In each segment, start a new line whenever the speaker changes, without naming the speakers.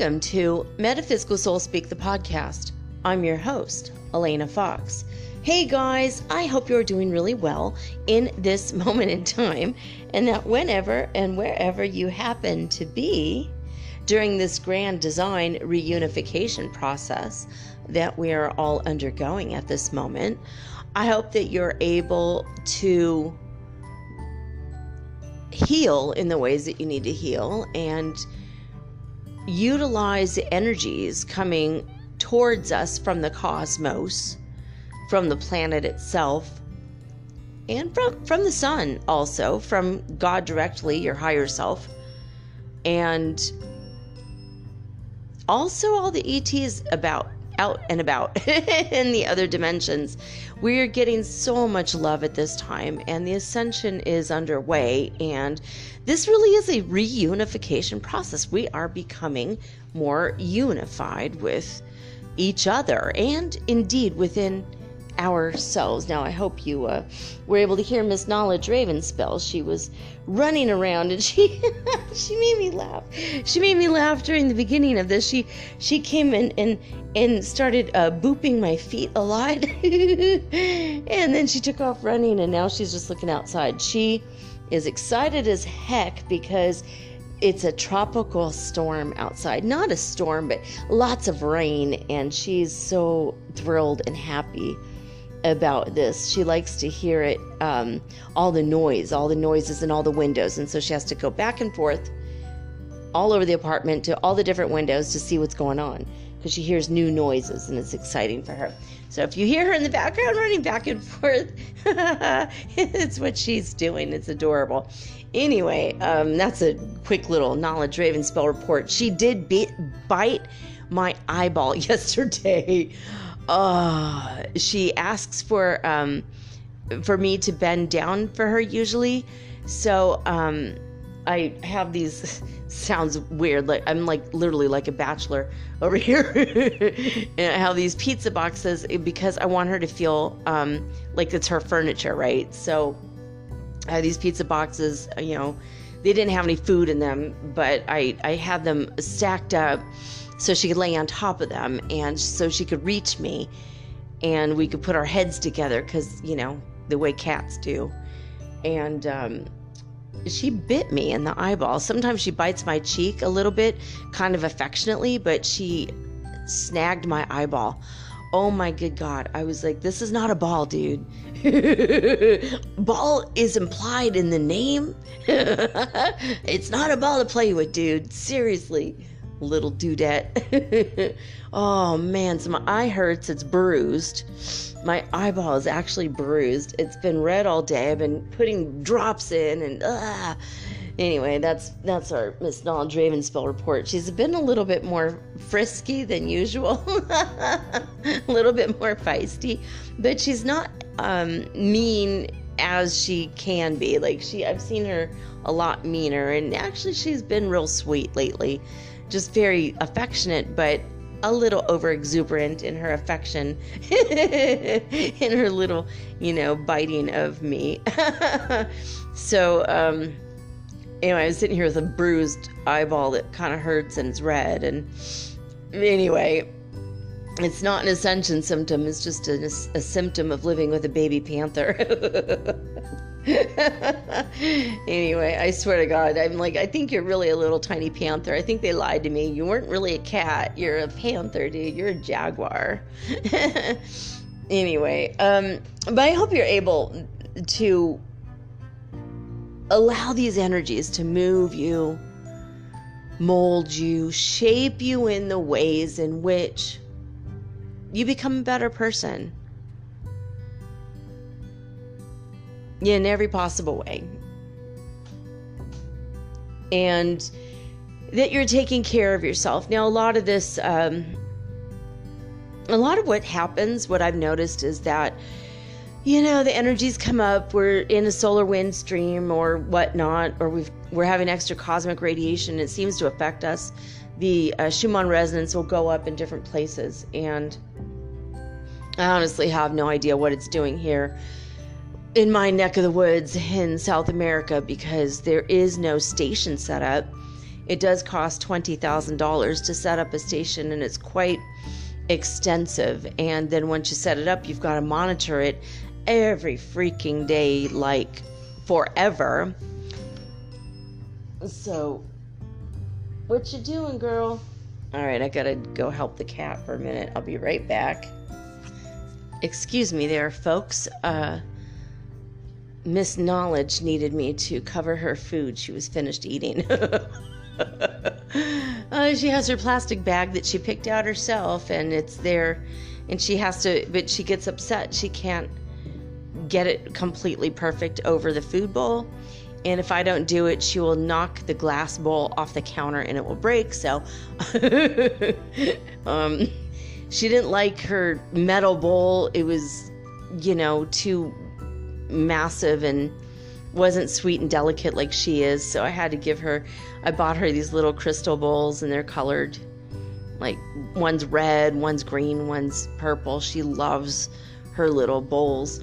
Welcome to Metaphysical Soul Speak the podcast. I'm your host, Elena Fox. Hey guys, I hope you're doing really well in this moment in time, and that whenever and wherever you happen to be during this grand design reunification process that we are all undergoing at this moment, I hope that you're able to heal in the ways that you need to heal and utilize the energies coming towards us from the cosmos, from the planet itself, and from, from the sun also, from God directly, your higher self, and also all the ETs about out and about in the other dimensions. We're getting so much love at this time, and the ascension is underway. And this really is a reunification process. We are becoming more unified with each other and indeed within ourselves. Now, I hope you uh, were able to hear Miss Knowledge Ravenspell. She was running around and she she made me laugh. She made me laugh during the beginning of this. She she came in and and started uh, booping my feet a lot, and then she took off running. And now she's just looking outside. She is excited as heck because it's a tropical storm outside. Not a storm, but lots of rain, and she's so thrilled and happy about this. She likes to hear it, um, all the noise, all the noises and all the windows. And so she has to go back and forth all over the apartment to all the different windows to see what's going on because she hears new noises and it's exciting for her. So if you hear her in the background running back and forth, it's what she's doing. It's adorable. Anyway, um, that's a quick little Knowledge Ravenspell report. She did be- bite my eyeball yesterday. Uh, she asks for um, for me to bend down for her usually. So um, I have these sounds weird like I'm like literally like a bachelor over here. And I have these pizza boxes because I want her to feel um, like it's her furniture right? So I have these pizza boxes you know they didn't have any food in them but I I had them stacked up so she could lay on top of them and so she could reach me and we could put our heads together because you know the way cats do. And um, she bit me in the eyeball. Sometimes she bites my cheek a little bit kind of affectionately but she snagged my eyeball. Oh my good god. I was like this is not a ball dude. Ball is implied in the name. It's not a ball to play with dude. Seriously little dudette. oh man, so my eye hurts. It's bruised. My eyeball is actually bruised. It's been red all day. I've been putting drops in and ah. Anyway, that's that's our Miss Knowledge Ravenspell report. She's been a little bit more frisky than usual, a little bit more feisty, but she's not um, mean as she can be. Like she, I've seen her a lot meaner, and actually she's been real sweet lately just very affectionate, but a little over exuberant in her affection, in her little, you know, biting of me. so, um, anyway, I was sitting here with a bruised eyeball that kind of hurts and it's red. And anyway, it's not an ascension symptom, it's just a, a symptom of living with a baby panther. anyway, I swear to God, I'm like, I think you're really a little tiny panther. I think they lied to me. You weren't really a cat. You're a panther, dude. You're a jaguar. anyway, um, but I hope you're able to allow these energies to move you, mold you, shape you in the ways in which you become a better person in every possible way. And that you're taking care of yourself. Now, a lot of this, um, a lot of what happens, what I've noticed is that, you know, the energies come up, we're in a solar wind stream or whatnot, or we've, we're having extra cosmic radiation. It seems to affect us. The uh, Schumann resonance will go up in different places. And I honestly have no idea what it's doing here in my neck of the woods in South America because there is no station set up it does cost $20,000 to set up a station and it's quite extensive. And then once you set it up, you've got to monitor it every freaking day, like forever. So, what you doing, girl? All right, I gotta go help the cat for a minute. I'll be right back. Excuse me there, folks. Uh, Miss Knowledge needed me to cover her food. She was finished eating. uh, she has her plastic bag that she picked out herself, and it's there, and she has to, but she gets upset. She can't get it completely perfect over the food bowl. And if I don't do it, she will knock the glass bowl off the counter and it will break. So, um, she didn't like her metal bowl. It was, you know, too massive and wasn't sweet and delicate like she is. So I had to give her, I bought her these little crystal bowls and they're colored like one's red, one's green, one's purple. She loves her little bowls.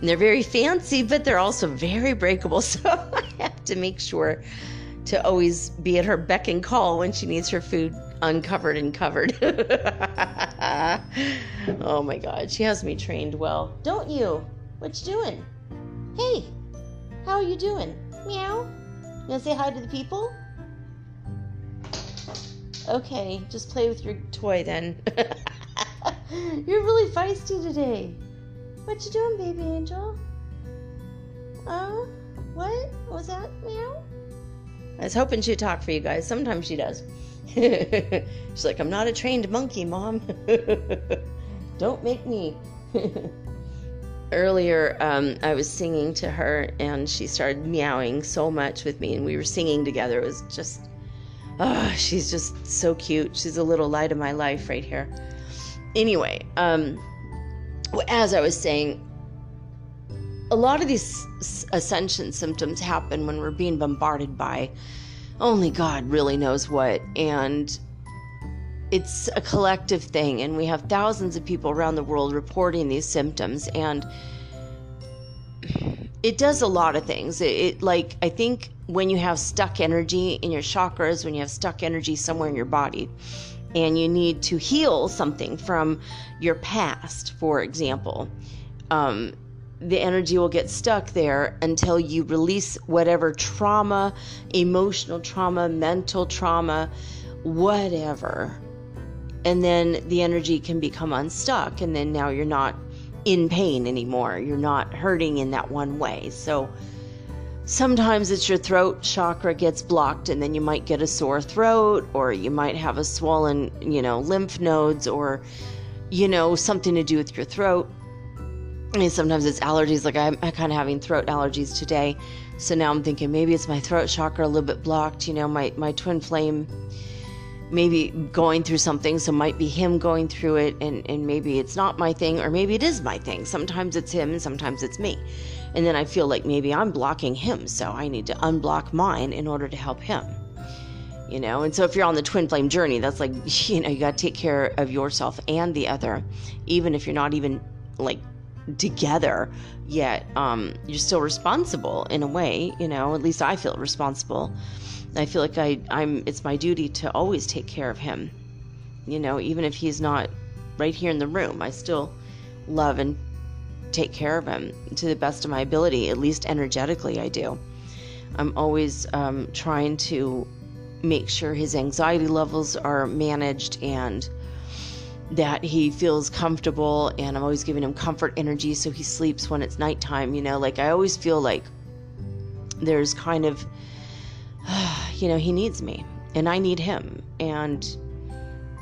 And they're very fancy, but they're also very breakable. So I have to make sure to always be at her beck and call when she needs her food uncovered and covered. oh my God, she has me trained well. Don't you? What you doing? Hey, how are you doing? Meow. You wanna say hi to the people? Okay, just play with your toy then. You're really feisty today. What you doing, baby angel? Oh, what? what was that? Meow. I was hoping she'd talk for you guys. Sometimes she does. She's like, I'm not a trained monkey, mom. Don't make me. Earlier, um, I was singing to her, and she started meowing so much with me, and we were singing together. It was just, oh, she's just so cute. She's a little light of my life right here. Anyway, um, as I was saying, a lot of these ascension symptoms happen when we're being bombarded by only God really knows what. And it's a collective thing. And we have thousands of people around the world reporting these symptoms. And it does a lot of things. It, it, like, I think when you have stuck energy in your chakras, when you have stuck energy somewhere in your body, and you need to heal something from your past, for example, um, the energy will get stuck there until you release whatever trauma, emotional trauma, mental trauma, whatever. And then the energy can become unstuck, and then now you're not in pain anymore. You're not hurting in that one way. So sometimes it's your throat chakra gets blocked, and then you might get a sore throat, or you might have a swollen, you know, lymph nodes, or, you know, something to do with your throat mean, sometimes it's allergies. Like I'm, I'm kind of having throat allergies today, so now I'm thinking maybe it's my throat chakra a little bit blocked. You know, my my twin flame maybe going through something, so might be him going through it, and and maybe it's not my thing, or maybe it is my thing. Sometimes it's him, and sometimes it's me, and then I feel like maybe I'm blocking him, so I need to unblock mine in order to help him. You know, and so if you're on the twin flame journey, that's like you know you got to take care of yourself and the other, even if you're not even like together yet um, you're still responsible in a way you know at least i feel responsible i feel like I, i'm it's my duty to always take care of him. You know even if he's not right here in the room i still love and take care of him to the best of my ability at least energetically i do. I'm always um, trying to make sure his anxiety levels are managed and that he feels comfortable and I'm always giving him comfort energy so he sleeps when it's nighttime, you know, like I always feel like there's kind of you know, he needs me and I need him. And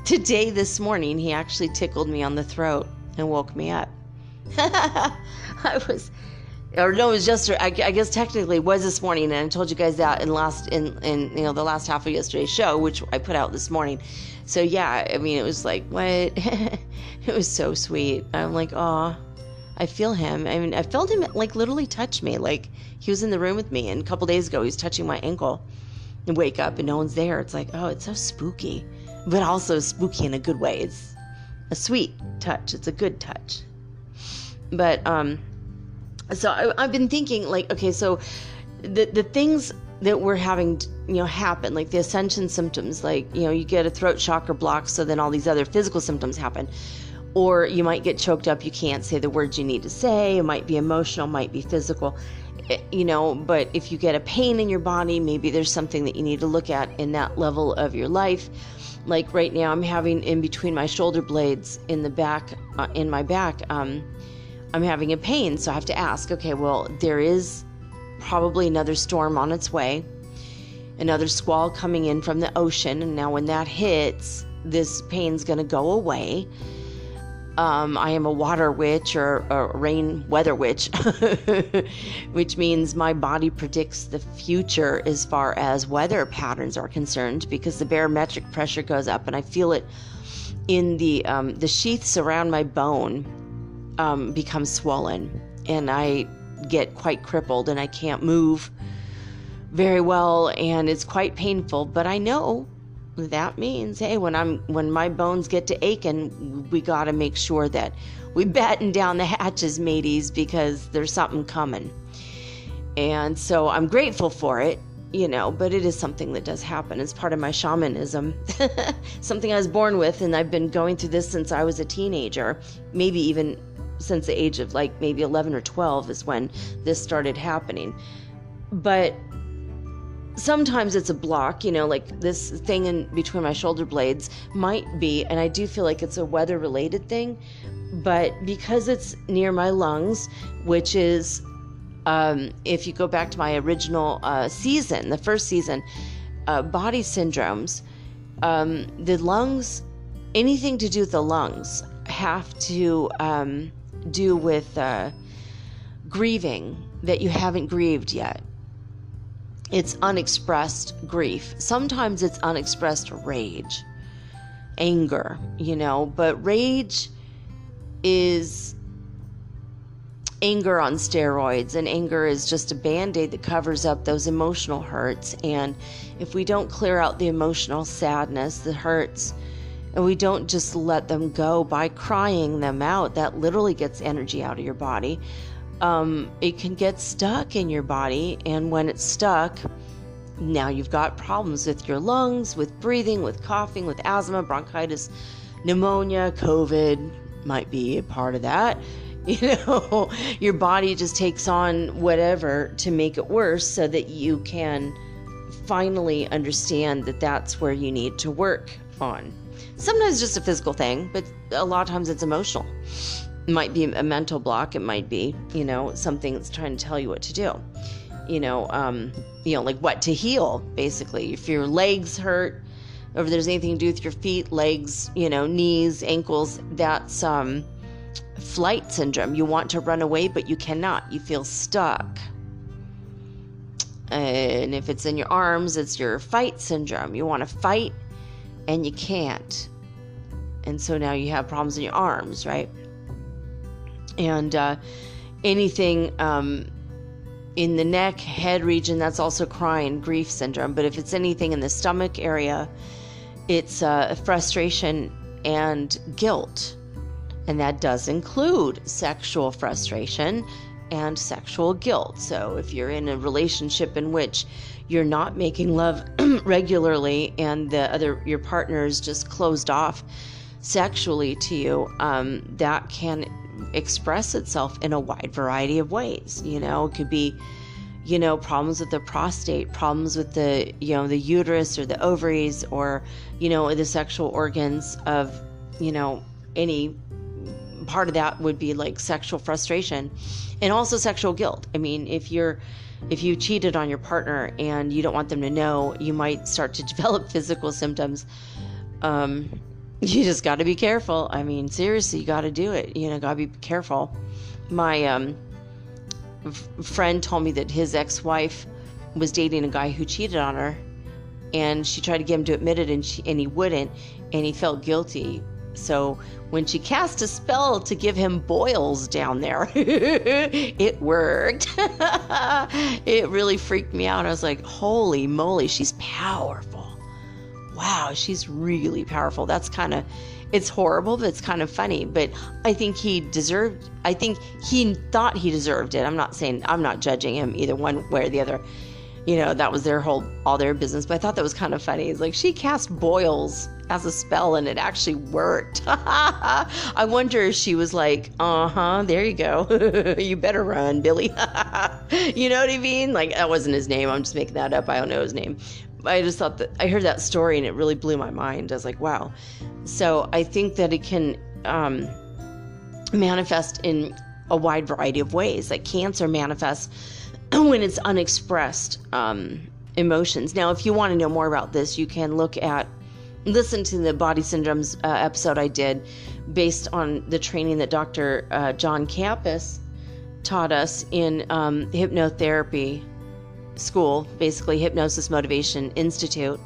today this morning he actually tickled me on the throat and woke me up. I was or no, it was just I, I, guess technically it was this morning, and I told you guys that in last in in you know the last half of yesterday's show, which I put out this morning. So yeah, I mean it was like what it was so sweet. I'm like, oh, I feel him. I mean, I felt him like literally touch me. Like he was in the room with me, and a couple days ago he was touching my ankle. And wake up and no one's there. It's like, oh, it's so spooky, but also spooky in a good way. It's a sweet touch. It's a good touch. But um so I, I've been thinking, like, okay, so the the things that we're having you know happen like the ascension symptoms like you know you get a throat chakra block so then all these other physical symptoms happen or you might get choked up you can't say the words you need to say it might be emotional might be physical eh, you know but if you get a pain in your body maybe there's something that you need to look at in that level of your life like right now i'm having in between my shoulder blades in the back uh, in my back um, i'm having a pain so i have to ask okay well there is probably another storm on its way, another squall coming in from the ocean. And now, when that hits, this pain's going to go away. Um, I am a water witch or a rain weather witch, which means my body predicts the future as far as weather patterns are concerned because the barometric pressure goes up and I feel it in the um, the sheaths around my bone um, become swollen and I get quite crippled and I can't move very well and it's quite painful, but I know that means hey when I'm when my bones get to aching, we got to make sure that we batten down the hatches, mateys, because there's something coming. And so I'm grateful for it, you know, but it is something that does happen. It's part of my shamanism, something I was born with, and I've been going through this since I was a teenager, maybe even since the age of like maybe 11 or 12 is when this started happening. But sometimes it's a block, you know, like this thing in between my shoulder blades might be, and I do feel like it's a weather related thing, but because it's near my lungs, which is, um, if you go back to my original uh, season, the first season, uh, body syndromes, um, the lungs, anything to do with the lungs, have to um, do with uh, grieving that you haven't grieved yet. It's unexpressed grief. Sometimes it's unexpressed rage, anger, you know, but rage is anger on steroids, and anger is just a band aid that covers up those emotional hurts. And if we don't clear out the emotional sadness, the hurts, and we don't just let them go by crying them out. That literally gets energy out of your body. Um, it can get stuck in your body, and when it's stuck, now you've got problems with your lungs, with breathing, with coughing, with asthma, bronchitis, pneumonia, COVID might be a part of that. You know, your body just takes on whatever to make it worse so that you can finally understand that that's where you need to work on. Sometimes just a physical thing, but a lot of times it's emotional. It might be a mental block. It might be, you know, something that's trying to tell you what to do. You know, um, you know, like what to heal, basically. If your legs hurt, or if there's anything to do with your feet, legs, you know, knees, ankles, that's um, flight syndrome. You want to run away, but you cannot. You feel stuck. And if it's in your arms, it's your fight syndrome. You want to fight, and you can't. And so now you have problems in your arms, right? And uh, anything um, in the neck, head region, that's also crying, grief syndrome. But if it's anything in the stomach area, it's uh, frustration and guilt. And that does include sexual frustration and sexual guilt. So if you're in a relationship in which you're not making love regularly and the other your partner is just closed off sexually to you, um, that can express itself in a wide variety of ways. You know, it could be you know problems with the prostate problems with the you know the uterus or the ovaries or you know the sexual organs of you know any part of that would be like sexual frustration and also sexual guilt i mean if you're if you cheated on your partner and you don't want them to know, you might start to develop physical symptoms. Um, you just got to be careful. I mean, seriously, you got to do it. You know, got to be careful. My um, f- friend told me that his ex wife was dating a guy who cheated on her, and she tried to get him to admit it, and, she, and he wouldn't, and he felt guilty. So when she cast a spell to give him boils down there, it worked. it really freaked me out. I was like, holy moly, she's powerful. Wow, she's really powerful. That's kind of, it's horrible, but it's kind of funny. But I think he deserved, I think he thought he deserved it. I'm not saying, I'm not judging him either one way or the other. you know, that was their whole, all their business. But I thought that was kind of funny. It's like she cast boils as a spell and it actually worked. I wonder if she was like, uh huh, there you go. you better run, Billy. you know what I mean? Like, that wasn't his name. I'm just making that up. I don't know his name. I just thought that I heard that story and it really blew my mind. I was like, wow. So I think that it can um, manifest in a wide variety of ways. Like cancer manifests when it's unexpressed um, emotions. Now, if you want to know more about this, you can look at listen to the body syndromes uh, episode I did based on the training that Dr. Uh, John Kappas taught us in um, hypnotherapy school, basically Hypnosis Motivation Institute,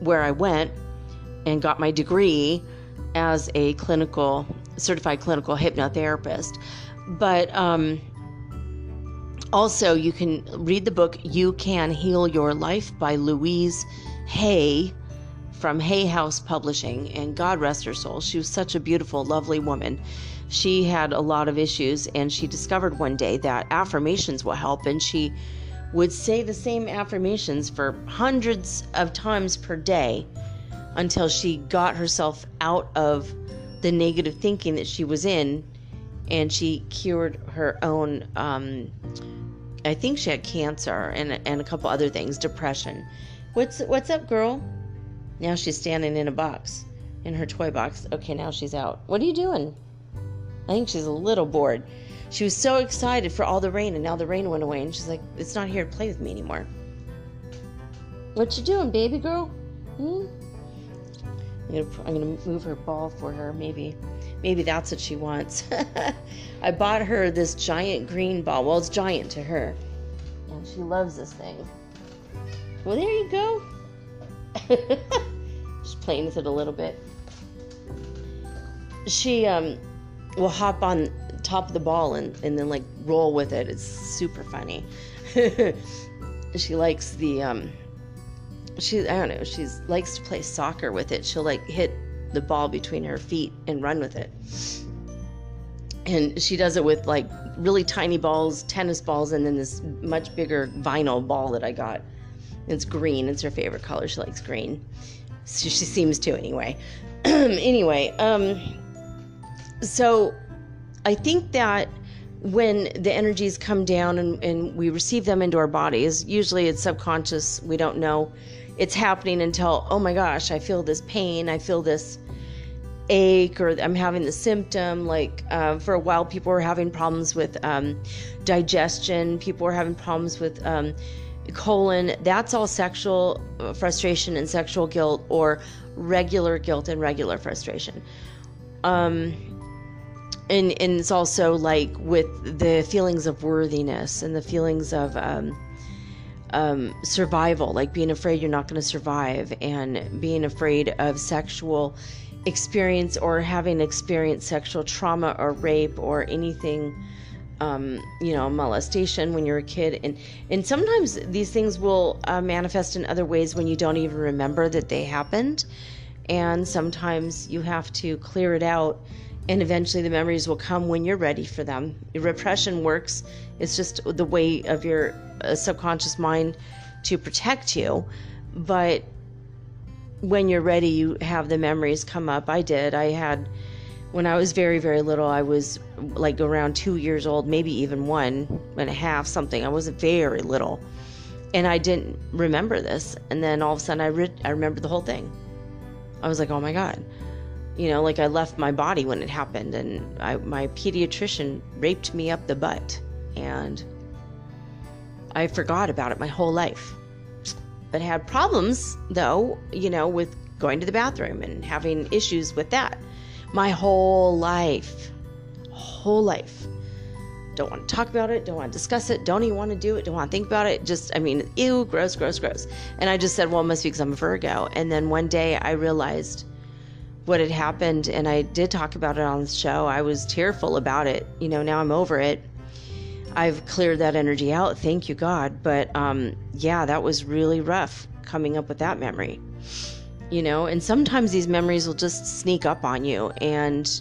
where I went and got my degree as a clinical certified clinical hypnotherapist. But um, also, you can read the book You Can Heal Your Life by Louise Hay from Hay House Publishing. And God rest her soul. She was such a beautiful, lovely woman. She had a lot of issues, and she discovered one day that affirmations will help. And she would say the same affirmations for hundreds of times per day until she got herself out of the negative thinking that she was in and she cured her own um, i think she had cancer and, and a couple other things depression. What's what's up girl? Now she's standing in a box in her toy box. Okay now she's out. What are you doing? I think she's a little bored she was so excited for all the rain and now the rain went away and she's like it's not here to play with me anymore. What you doing baby girl? Hmm? I'm gonna, I'm gonna move her ball for her maybe. Maybe that's what she wants. I bought her this giant green ball. Well it's giant to her. And she loves this thing. Well there you go. Just playing with it a little bit. She um will hop on top the ball and, and then like roll with it it's super funny she likes the um she I don't know, she's likes to play soccer with it. She'll like hit the ball between her feet and run with it. And she does it with like really tiny balls, tennis balls, and then this much bigger vinyl ball that I got. It's green. It's her favorite color. She likes green. So she seems to anyway. anyway, um, so I think that when the energies come down and, and we receive them into our bodies, usually it's subconscious. We don't know it's happening until, oh my gosh, I feel this pain, I feel this ache, or I'm having the symptom. Like uh, for a while, people were having problems with um, digestion, people were having problems with um, colon. That's all sexual uh, frustration and sexual guilt, or regular guilt and regular frustration. Um, and, and it's also like with the feelings of worthiness and the feelings of um, um, survival, like being afraid you're not going to survive, and being afraid of sexual experience or having experienced sexual trauma or rape or anything. Um, you know, molestation when you're a kid, and and sometimes these things will uh, manifest in other ways when you don't even remember that they happened, and sometimes you have to clear it out and eventually the memories will come when you're ready for them. Repression works, it's just the way of your uh, subconscious mind to protect you. But when you're ready, you have the memories come up. I did. I had, when I was very, very little, I was like around two years old, maybe even one and a half, something. I was very little. And I didn't remember this. And then all of a sudden, I, re- I remembered the whole thing. I was like, oh my God you know, like I left my body when it happened, and I, my pediatrician raped me up the butt, and I forgot about it my whole life. But had problems, though, you know, with going to the bathroom and having issues with that my whole life. Whole life. Don't want to talk about it, don't want to discuss it, don't even want to do it, don't want to think about it. Just, I mean, ew, gross, gross, gross. And I just said, well, it must be because I'm a Virgo. And then one day I realized what had happened and I did talk about it on the show. I was tearful about it. You know, now I'm over it. I've cleared that energy out. Thank you, God. But um, yeah, that was really rough coming up with that memory. You know, and sometimes these memories will just sneak up on you and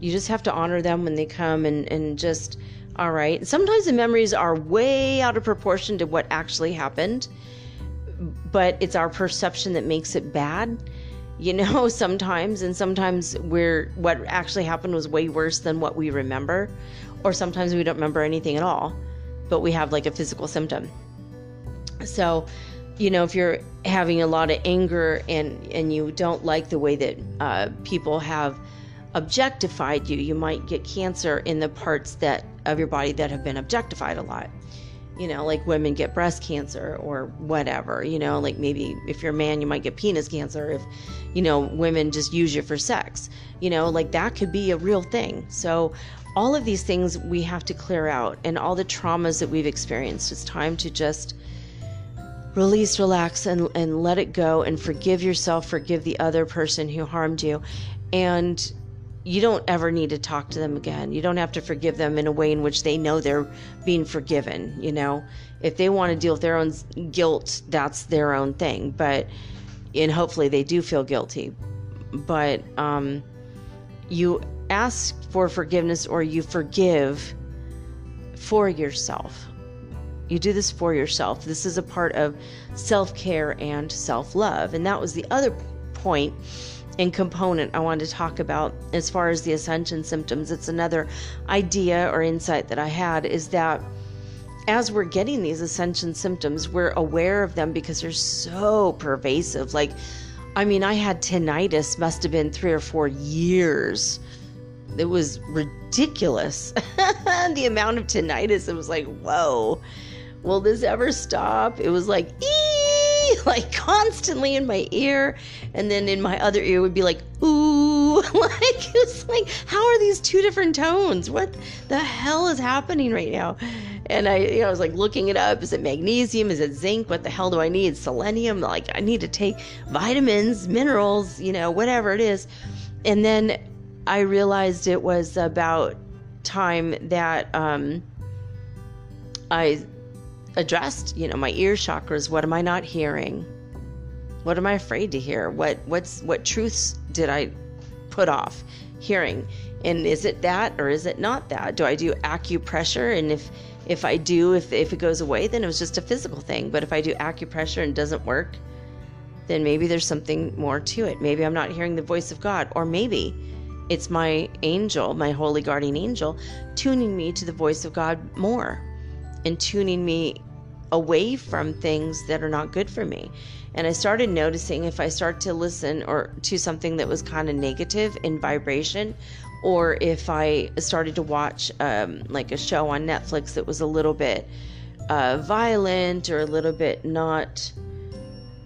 you just have to honor them when they come and, and just All right. Sometimes the memories are way out of proportion to what actually happened, but it's our perception that makes it bad. You know, sometimes, and sometimes we're what actually happened was way worse than what we remember, or sometimes we don't remember anything at all, but we have like a physical symptom. So, you know, if you're having a lot of anger and and you don't like the way that uh, people have objectified you, you might get cancer in the parts that of your body that have been objectified a lot. You know, like women get breast cancer or whatever, you know, like maybe if you're a man, you might get penis cancer if, you know, women just use you for sex. You know, like that could be a real thing. So, all of these things we have to clear out and all the traumas that we've experienced. It's time to just release, relax, and, and let it go and forgive yourself, forgive the other person who harmed you. And you don't ever need to talk to them again. You don't have to forgive them in a way in which they know they're being forgiven. You know, if they want to deal with their own guilt, that's their own thing. But, and hopefully they do feel guilty. But um, you ask for forgiveness or you forgive for yourself. You do this for yourself. This is a part of self care and self love. And that was the other point and component I wanted to talk about as far as the ascension symptoms. It's another idea or insight that I had is that as we're getting these ascension symptoms, we're aware of them because they're so pervasive. Like, I mean, I had tinnitus, must have been three or four years. It was ridiculous. the amount of tinnitus, it was like, whoa, will this ever stop? It was like, ee like constantly in my ear, and then in my other ear would be like, ooh, like it's like, how are these two different tones? What the hell is happening right now? And I, you know, I was like looking it up. Is it magnesium? Is it zinc? What the hell do I need? Selenium? Like I need to take vitamins, minerals, you know, whatever it is. And then I realized it was about time that um, I addressed, you know, my ear chakras. What am I not hearing? What am I afraid to hear? What what's what truths did I put off hearing? And is it that or is it not that? Do I do acupressure and if if I do if if it goes away then it was just a physical thing, but if I do acupressure and it doesn't work, then maybe there's something more to it. Maybe I'm not hearing the voice of God or maybe it's my angel, my holy guardian angel, tuning me to the voice of God more and tuning me away from things that are not good for me. And I started noticing if I start to listen or to something that was kind of negative in vibration, or if I started to watch um, like a show on Netflix that was a little bit uh, violent or a little bit not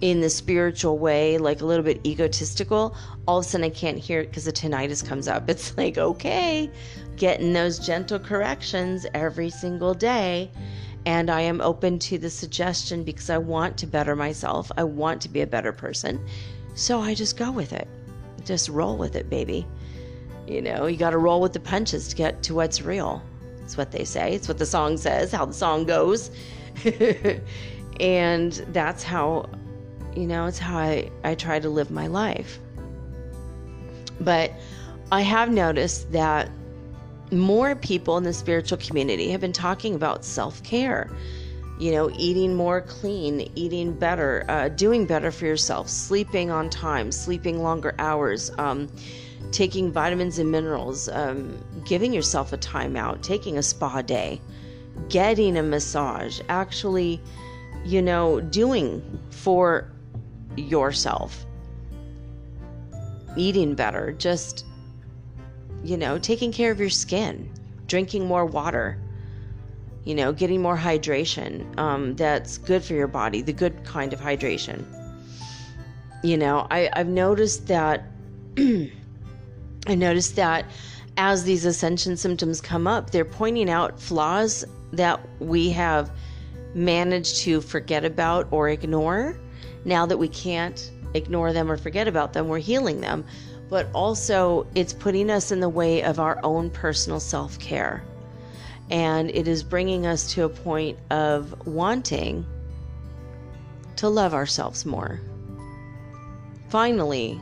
in the spiritual way, like a little bit egotistical, all of a sudden I can't hear it because the tinnitus comes up. It's like, okay, getting those gentle corrections every single day. And I am open to the suggestion because I want to better myself. I want to be a better person. So I just go with it. Just roll with it, baby. You know, you got to roll with the punches to get to what's real. It's what they say. It's what the song says, how the song goes. and that's how, you know, it's how I, I try to live my life. But I have noticed that more people in the spiritual community have been talking about self care. You know, eating more clean, eating better, uh, doing better for yourself, sleeping on time, sleeping longer hours, um, taking vitamins and minerals, um, giving yourself a timeout, taking a spa day, getting a massage, actually, you know, doing for yourself, eating better, just you know, taking care of your skin, drinking more water, you know, getting more hydration um, that's good for your body, the good kind of hydration. You know, I, I've noticed that, I noticed that as these ascension symptoms come up, they're pointing out flaws that we have managed to forget about or ignore. Now that we can't ignore them or forget about them, we're healing them but also it's putting us in the way of our own personal self care. And it is bringing us to a point of wanting to love ourselves more. Finally,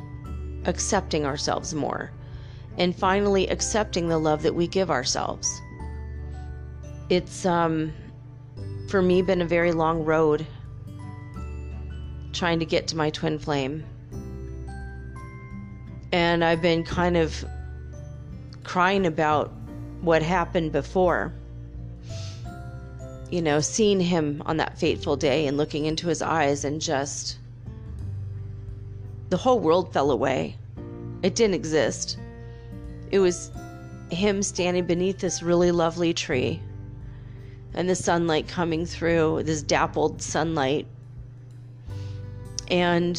accepting ourselves more. And finally, accepting the love that we give ourselves. it's um for me been a very long road trying to get to my twin flame. And I've been kind of crying about what happened before. You know, seeing him on that fateful day and looking into his eyes and just the whole world fell away. It didn't exist. It was him standing beneath this really lovely tree and the sunlight coming through, this dappled sunlight. And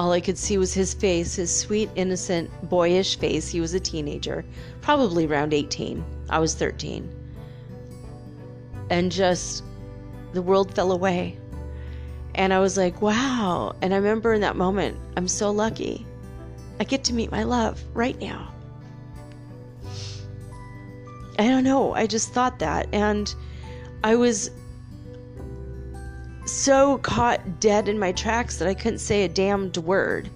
all I could see was his face, his sweet, innocent, boyish face. He was a teenager, probably around 18. I was 13. And just the world fell away. And I was like, wow. And I remember in that moment, I'm so lucky. I get to meet my love right now. I don't know. I just thought that. And I was so caught dead in my tracks that I couldn't say a damned word.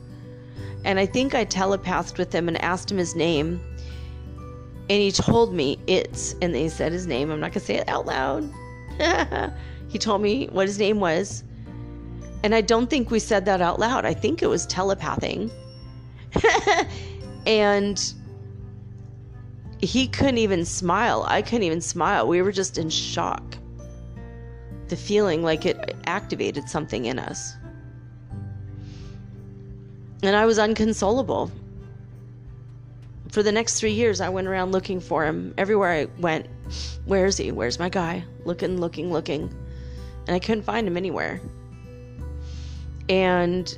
And I think I telepathed with him and asked him his name. And he told me it's, and he said his name. I'm not going to say it out loud. he told me what his name was. And I don't think we said that out loud. I think it was telepathing. and he couldn't even smile. I couldn't even smile. We were just in shock. The feeling like it activated something in us. And I was unconsolable. For the next three years, I went around looking for him. Everywhere I went, where is he? Where's my guy? Looking, looking, looking. And I couldn't find him anywhere. And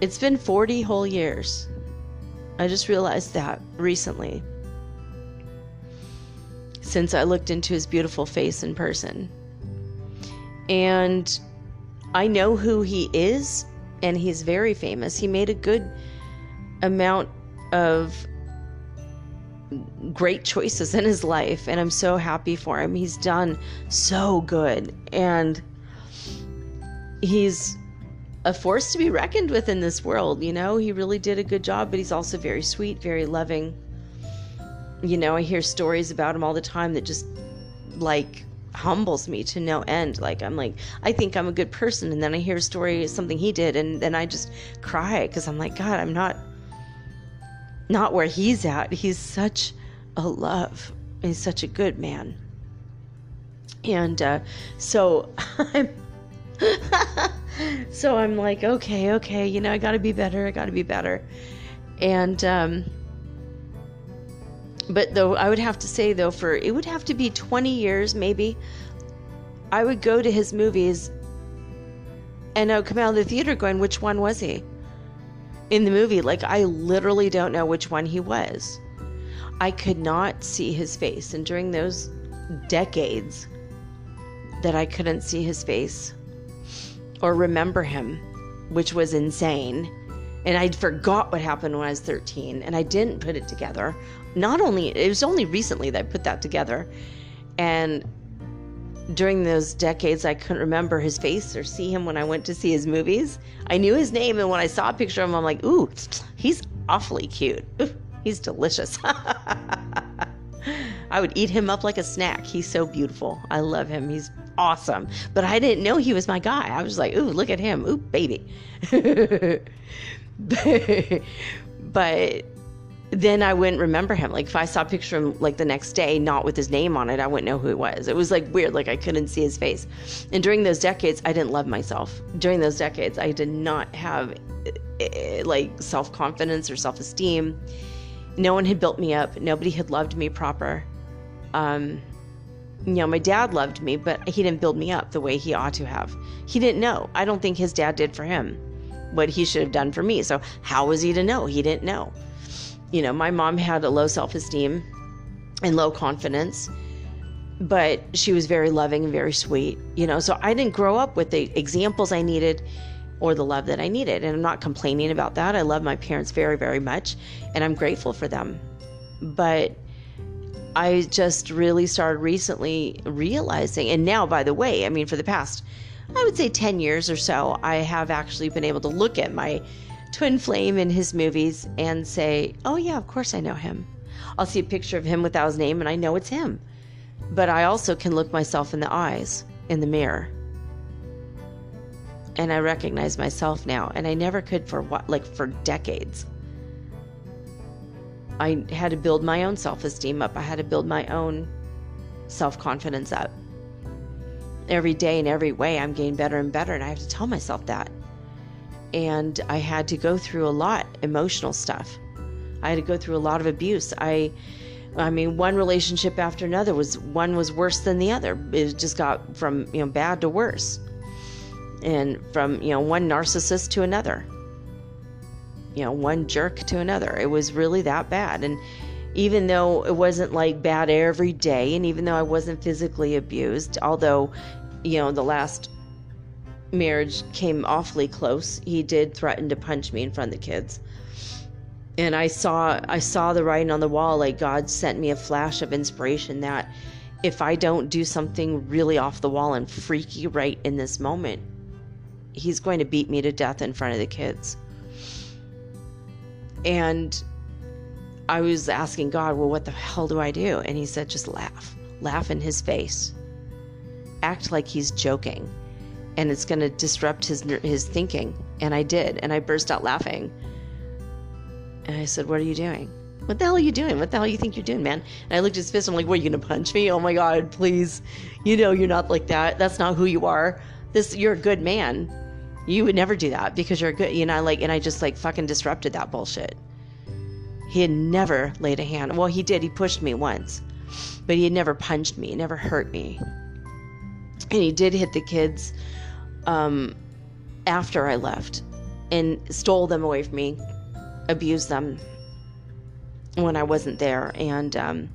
it's been 40 whole years I just realized that recently since I looked into his beautiful face in person. And I know who he is, and he's very famous. He made a good amount of great choices in his life, and I'm so happy for him. He's done so good, and he's a force to be reckoned with in this world. You know, he really did a good job, but he's also very sweet, very loving. You know, I hear stories about him all the time that just like humbles me to no end. Like, I'm like, I think I'm a good person. And then I hear a story, something he did, and then I just cry because I'm like, God, I'm not, not where he's at. He's such a love. He's such a good man. And uh, so I'm so I'm like, okay, okay, you know, I got to be better. I got to be better. And, um, but though I would have to say, though, for it would have to be 20 years maybe, I would go to his movies and I would come out of the theater going, which one was he? In the movie, like, I literally don't know which one he was. I could not see his face. And during those decades that I couldn't see his face, or remember him, which was insane. And I forgot what happened when I was 13 and I didn't put it together. Not only, it was only recently that I put that together. And during those decades, I couldn't remember his face or see him when I went to see his movies. I knew his name, and when I saw a picture of him, I'm like, ooh, he's awfully cute. Ooh, he's delicious. I would eat him up like a snack. He's so beautiful. I love him. He's awesome. But I didn't know he was my guy. I was like, ooh, look at him. Ooh, baby. but then I wouldn't remember him. Like if I saw a picture of him like the next day, not with his name on it, I wouldn't know who it was. It was like weird, like I couldn't see his face. And during those decades, I didn't love myself. During those decades, I did not have eh, like self confidence or self esteem. No one had built me up. Nobody had loved me proper. Um, you know, my dad loved me, but he didn't build me up the way he ought to have. He didn't know. I don't think his dad did for him what he should have done for me. So, how was he to know? He didn't know. You know, my mom had a low self esteem and low confidence, but she was very loving and very sweet, you know. So, I didn't grow up with the examples I needed or the love that I needed. And I'm not complaining about that. I love my parents very, very much, and I'm grateful for them. But I just really started recently realizing, and now, by the way, I mean, for the past, I would say 10 years or so, I have actually been able to look at my twin flame in his movies and say, oh, yeah, of course I know him. I'll see a picture of him without his name and I know it's him. But I also can look myself in the eyes in the mirror. And I recognize myself now and I never could for what like for decades. I had to build my own self-esteem up. I had to build my own self-confidence up. Every day in every way I'm getting better and better and I have to tell myself that. And I had to go through a lot emotional stuff I had to go through a lot of abuse. I I mean, one relationship after another was one was worse than the other. It just got from, you know, bad to worse. And from, you know, one narcissist to another. You know, one jerk to another. It was really that bad. And even though it wasn't like bad every day, and even though I wasn't physically abused, although, you know, the last marriage came awfully close, he did threaten to punch me in front of the kids and I saw I saw the writing on the wall like God sent me a flash of inspiration that if I don't do something really off the wall and freaky right in this moment, he's going to beat me to death in front of the kids. And I was asking God, well, what the hell do I do? And he said, just laugh. Laugh in his face. Act like he's joking. And it's going to disrupt his, his thinking. And I did. And I burst out laughing. And I said, What are you doing? What the hell are you doing? What the hell you think you're doing, man? And I looked at his fist. I'm like, What are you gonna punch me? Oh my god, please! You know you're not like that. That's not who you are. This you're a good man. You would never do that because you're a good. You know, like, and I just like fucking disrupted that bullshit. He had never laid a hand. Well, he did. He pushed me once, but he had never punched me. Never hurt me. And he did hit the kids um, after I left and stole them away from me abused them when I wasn't there. And um,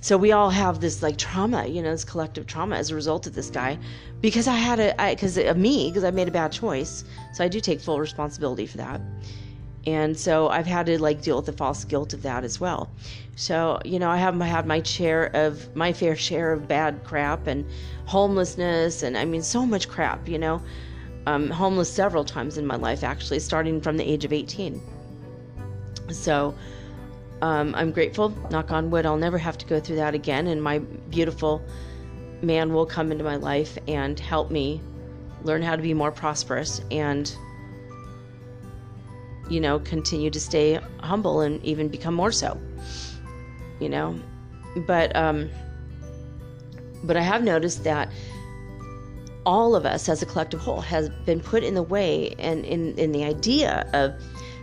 so we all have this like trauma, you know, this collective trauma as a result of this guy because I had a, because of me, because I made a bad choice. So I do take full responsibility for that. And so I've had to like deal with the false guilt of that as well. So, you know, I have had my share of my fair share of bad crap and homelessness and I mean, so much crap, you know. Um, homeless several times in my life, actually, starting from the age of 18. So um, I'm grateful, knock on wood, I'll never have to go through that again. And my beautiful man will come into my life and help me learn how to be more prosperous and, you know, continue to stay humble and even become more so, you know. But, um, but I have noticed that all of us as a collective whole has been put in the way and in, in the idea of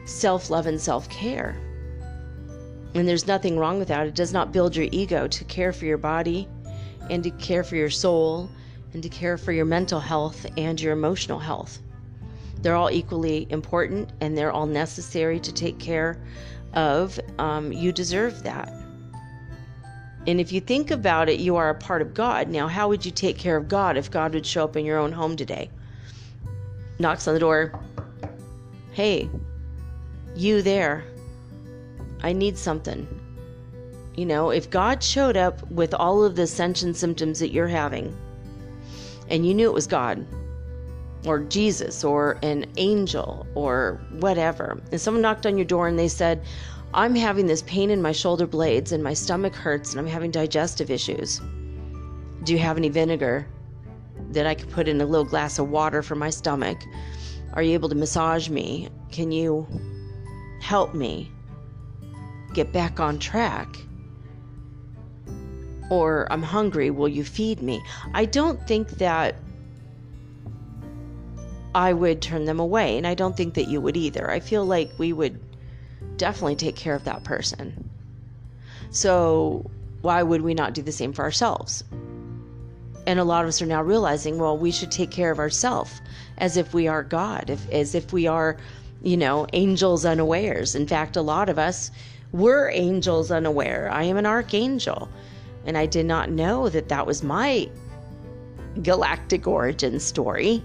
self love and self care. And there's nothing wrong with that. It does not build your ego to care for your body and to care for your soul and to care for your mental health and your emotional health. They're all equally important and they're all necessary to take care of. Um, you deserve that. And if you think about it, you are a part of God. Now, how would you take care of God if God would show up in your own home today? Knocks on the door. Hey, you there. I need something. You know, if God showed up with all of the ascension symptoms that you're having, and you knew it was God, or Jesus, or an angel, or whatever, and someone knocked on your door and they said, I'm having this pain in my shoulder blades and my stomach hurts and I'm having digestive issues. Do you have any vinegar that I could put in a little glass of water for my stomach? Are you able to massage me? Can you help me get back on track? Or I'm hungry, will you feed me? I don't think that I would turn them away, and I don't think that you would either. I feel like we would definitely take care of that person. So, why would we not do the same for ourselves? And a lot of us are now realizing, well, we should take care of ourselves as if we are God, if, as if we are you know, angels unawares. In fact, a lot of us were angels unaware. I am an archangel. And I did not know that that was my galactic origin story.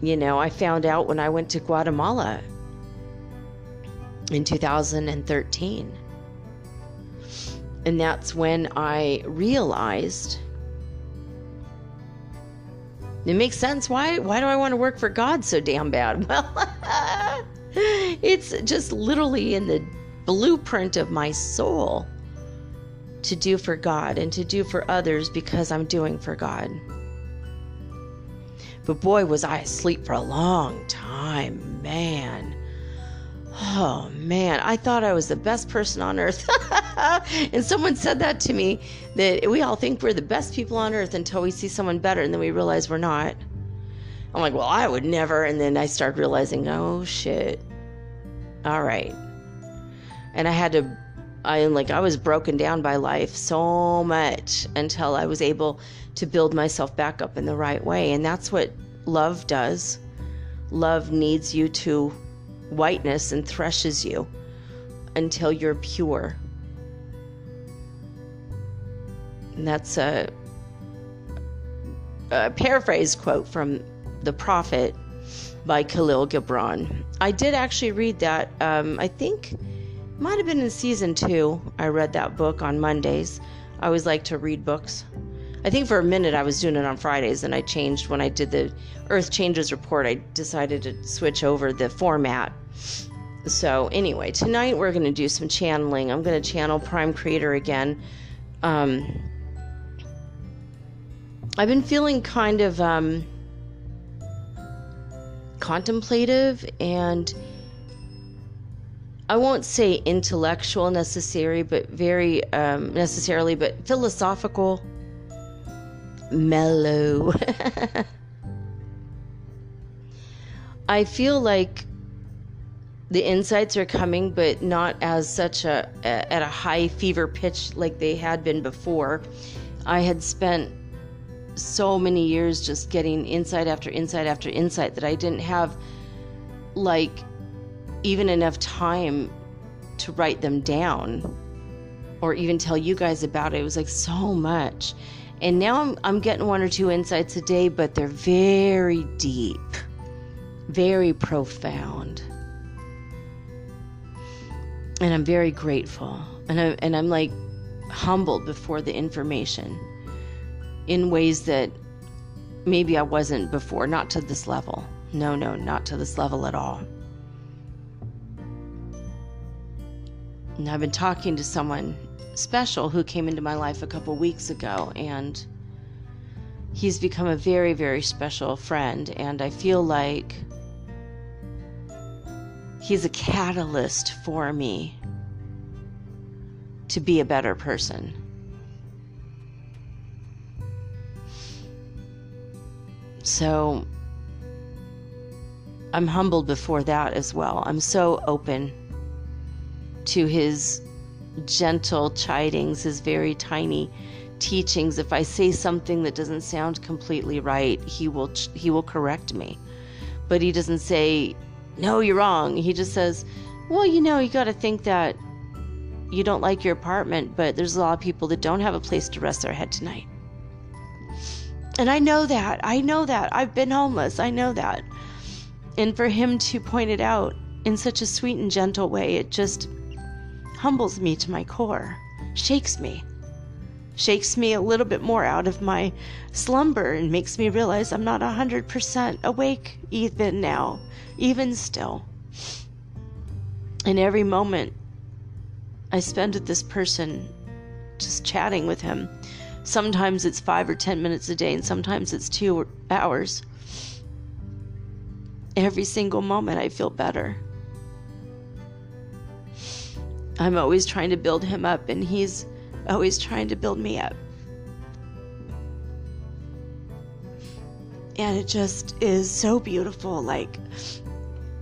You know, I found out when I went to Guatemala in 2013. And that's when I realized it makes sense. Why why do I want to work for God so damn bad? Well, it's just literally in the blueprint of my soul to do for God and to do for others because I'm doing for God. But boy, was I asleep for a long time, man. Oh man, I thought I was the best person on earth. and someone said that to me that we all think we're the best people on earth until we see someone better and then we realize we're not. I'm like, well, I would never. And then I started realizing, oh shit. All right. And I had to, I am like, I was broken down by life so much until I was able to build myself back up in the right way. And that's what love does. Love kneads you to whiteness and threshes you until you're pure. And that's a, a paraphrase quote from the Prophet by Khalil Gibran. I did actually read that. Um, I think might have been in season two. I read that book on Mondays. I always like to read books. I think for a minute I was doing it on Fridays, and I changed when I did the Earth Changes report. I decided to switch over the format. So, anyway, tonight we're going to do some channeling. I'm going to channel Prime Creator again. Um, I've been feeling kind of um, contemplative and I won't say intellectual necessary, but very um, necessarily, but philosophical mellow. I feel like the insights are coming, but not as such a, a, at a high fever pitch like they had been before. I had spent so many years just getting insight after insight after insight that I didn't have like even enough time to write them down or even tell you guys about it. It was like so much. And now I'm, I'm getting one or two insights a day, but they're very deep, very profound. And I'm very grateful. And, I, and I'm like humbled before the information in ways that maybe I wasn't before, not to this level. No, no, not to this level at all. And I've been talking to someone special who came into my life a couple weeks ago, and he's become a very, very special friend. And I feel like he's a catalyst for me to be a better person. So I'm humbled before that as well. I'm so open to his gentle chidings, his very tiny teachings. If I say something that doesn't sound completely right, he will he will correct me. But he doesn't say, "No, you're wrong." He just says, "Well, you know, you got to think that you don't like your apartment, but there's a lot of people that don't have a place to rest their head tonight." And I know that. I know that. I've been homeless. I know that. And for him to point it out in such a sweet and gentle way, it just humbles me to my core, shakes me, shakes me a little bit more out of my slumber and makes me realize I'm not 100% awake even now, even still. And every moment I spend with this person, just chatting with him, sometimes it's five or 10 minutes a day, and sometimes it's two hours. Every single moment I feel better. I'm always trying to build him up, and he's always trying to build me up. And it just is so beautiful. Like,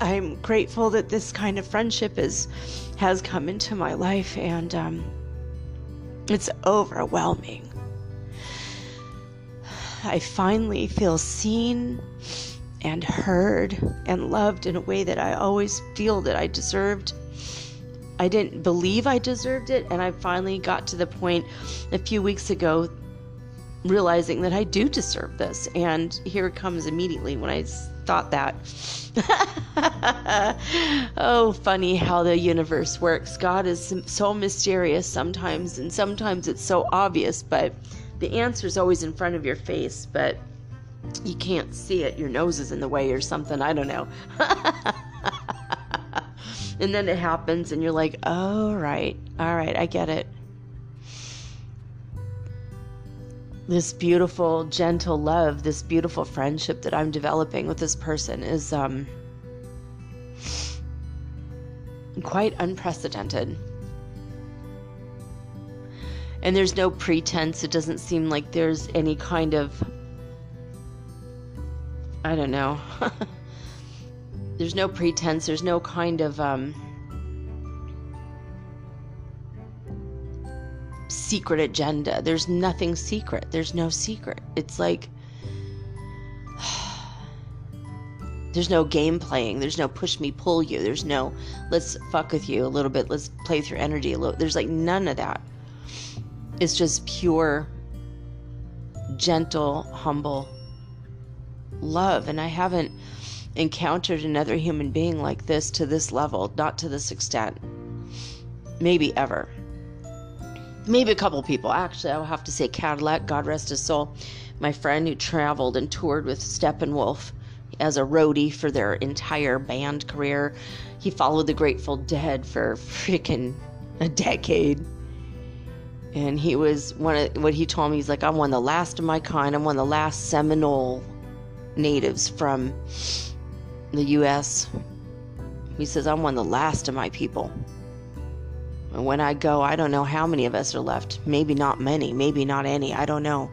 I'm grateful that this kind of friendship is has come into my life, and um, it's overwhelming. I finally feel seen and heard and loved in a way that I always feel that I deserved I didn't believe I deserved it, and I finally got to the point a few weeks ago realizing that I do deserve this. And here it comes immediately when I thought that. oh, funny how the universe works. God is so mysterious sometimes, and sometimes it's so obvious, but the answer is always in front of your face, but you can't see it. Your nose is in the way or something. I don't know. And then it happens, and you're like, oh, right. All right, I get it. This beautiful, gentle love, this beautiful friendship that I'm developing with this person is um, quite unprecedented. And there's no pretense. It doesn't seem like there's any kind of I don't know. there's no pretense, there's no kind of um, secret agenda. There's nothing secret. There's no secret. It's like there's no game playing. There's no push me, pull you. There's no let's fuck with you a little bit. Let's play with your energy a little. There's like none of that. It's just pure, gentle, humble love. And I haven't encountered another human being like this to this level, not to this extent. Maybe ever. Maybe a couple people. Actually, I'll have to say Cadillac, God rest his soul, my friend who traveled and toured with Steppenwolf as a roadie for their entire band career. He followed the Grateful Dead for freaking a decade. And he was one of what he told me, he's like, I'm one of the last of my kind. I'm one of the last Seminole natives from the US. He says, I'm one of the last of my people. And when I go, I don't know how many of us are left. Maybe not many, maybe not any. I don't know.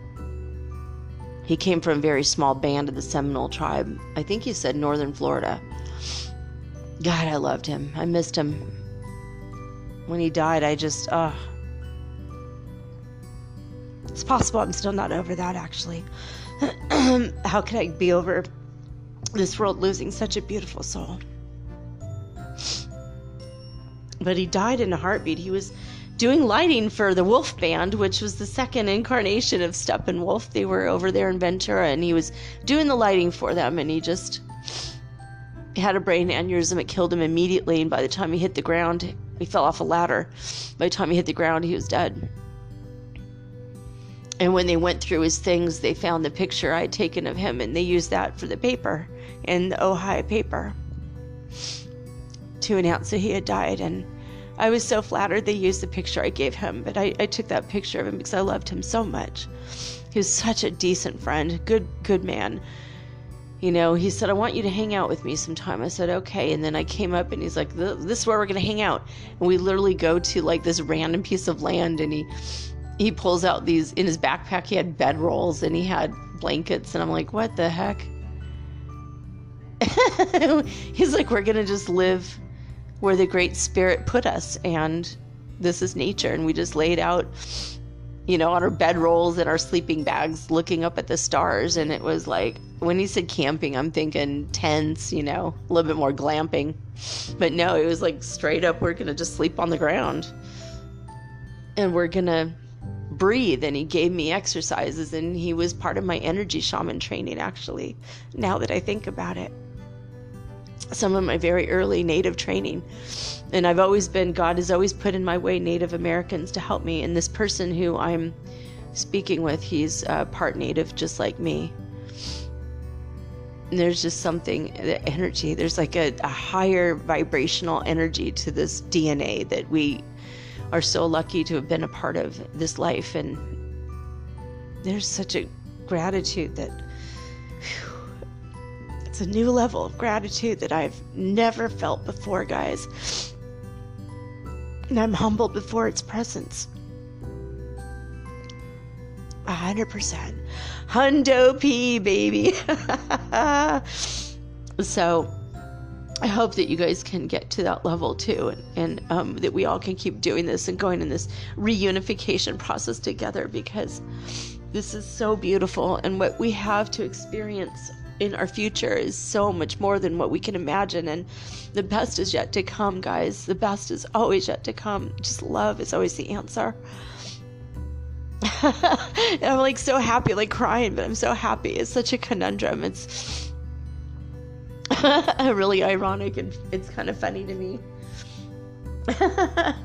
He came from a very small band of the Seminole tribe. I think he said northern Florida. God, I loved him. I missed him. When he died, I just, uh, it's possible I'm still not over that actually. How can I be over this world losing such a beautiful soul? But he died in a heartbeat. He was doing lighting for the Wolf Band, which was the second incarnation of Steppenwolf. They were over there in Ventura, and he was doing the lighting for them, and he just had a brain aneurysm. It killed him immediately, and by the time he hit the ground, he fell off a ladder. By the time he hit the ground, he was dead. And when they went through his things, they found the picture I'd taken of him, and they used that for the paper in the Ohio paper to announce that he had died. And I was so flattered they used the picture I gave him, but I, I took that picture of him because I loved him so much. He was such a decent friend, good, good man. You know, he said, I want you to hang out with me sometime. I said, okay. And then I came up and he's like, this is where we're going to hang out. And we literally go to like this random piece of land and he he pulls out these in his backpack he had bed rolls and he had blankets and i'm like what the heck? He's like we're gonna just live where the great spirit put us and this is nature. And we just laid out you know on our bed rolls and our sleeping bags looking up at the stars. And it was like when he said camping i'm thinking tents you know a little bit more glamping. But no it was like straight up we're gonna just sleep on the ground. And we're gonna breathe and he gave me exercises and he was part of my energy shaman training actually now that i think about it. Some of my very early native training. And i've always been god has always put in my way native americans to help me. And this person who i'm speaking with he's uh, part native just like me. And there's just something the energy there's like a, a higher vibrational energy to this dna that we are so lucky to have been a part of this life. And there's such a gratitude that whew, it's a new level of gratitude that I've never felt before, guys. And I'm humbled before its presence. A hundred percent. Hundo P, baby. so I hope that you guys can get to that level too, and, and um, that we all can keep doing this and going in this reunification process together because this is so beautiful, and what we have to experience in our future is so much more than what we can imagine, and the best is yet to come, guys. The best is always yet to come. Just love is always the answer. I'm like so happy, like crying, but I'm so happy. It's such a conundrum. It's really ironic and it's kind of funny to me.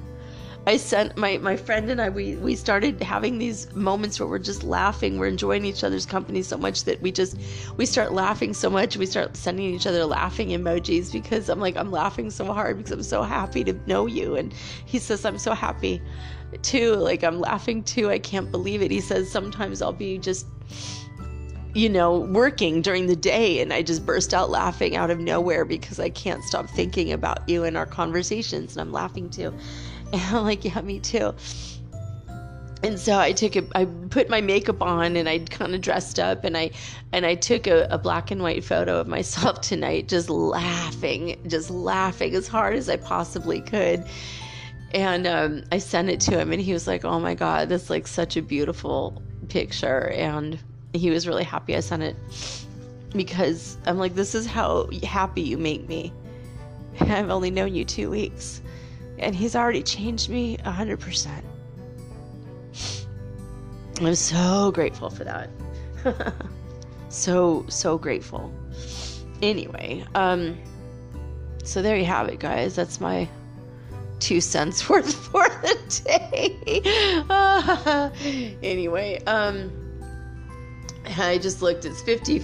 I sent my my friend and I we we started having these moments where we're just laughing. We're enjoying each other's company so much that we just we start laughing so much. We start sending each other laughing emojis because I'm like I'm laughing so hard because I'm so happy to know you. And he says I'm so happy too. Like I'm laughing too. I can't believe it. He says sometimes I'll be just you know, working during the day and I just burst out laughing out of nowhere because I can't stop thinking about you and our conversations and I'm laughing too. And I'm like, yeah, me too. And so I took a, I put my makeup on and I kind of dressed up and I, and I took a, a black and white photo of myself tonight, just laughing, just laughing as hard as I possibly could. And um, I sent it to him and he was like, oh my God, that's like such a beautiful picture. And he was really happy I sent it because I'm like, this is how happy you make me. I've only known you two weeks and he's already changed me 100%. I'm so grateful for that. so, so grateful. Anyway, um, so there you have it, guys. That's my two cents worth for the day. Anyway, um, I just looked, it's 50,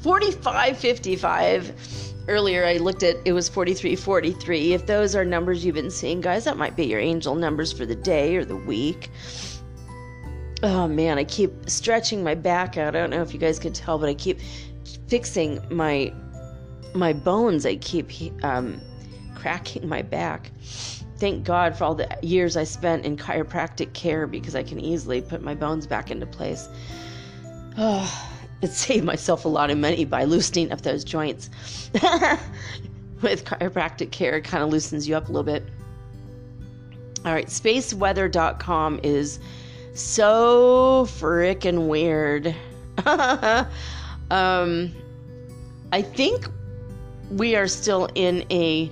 45, 55 earlier I looked at it was 43 43. If those are numbers you've been seeing, guys, that might be your angel numbers for the day or the week. Oh man, I keep stretching my back out. I don't know if you guys can tell, but I keep fixing my my bones. I keep um, cracking my back. Thank God for all the years I spent in chiropractic care because I can easily put my bones back into place. Oh, it saved myself a lot of money by loosening up those joints. With chiropractic care, it kind of loosens you up a little bit. All right, spaceweather.com is so freaking weird. um, I think we are still in a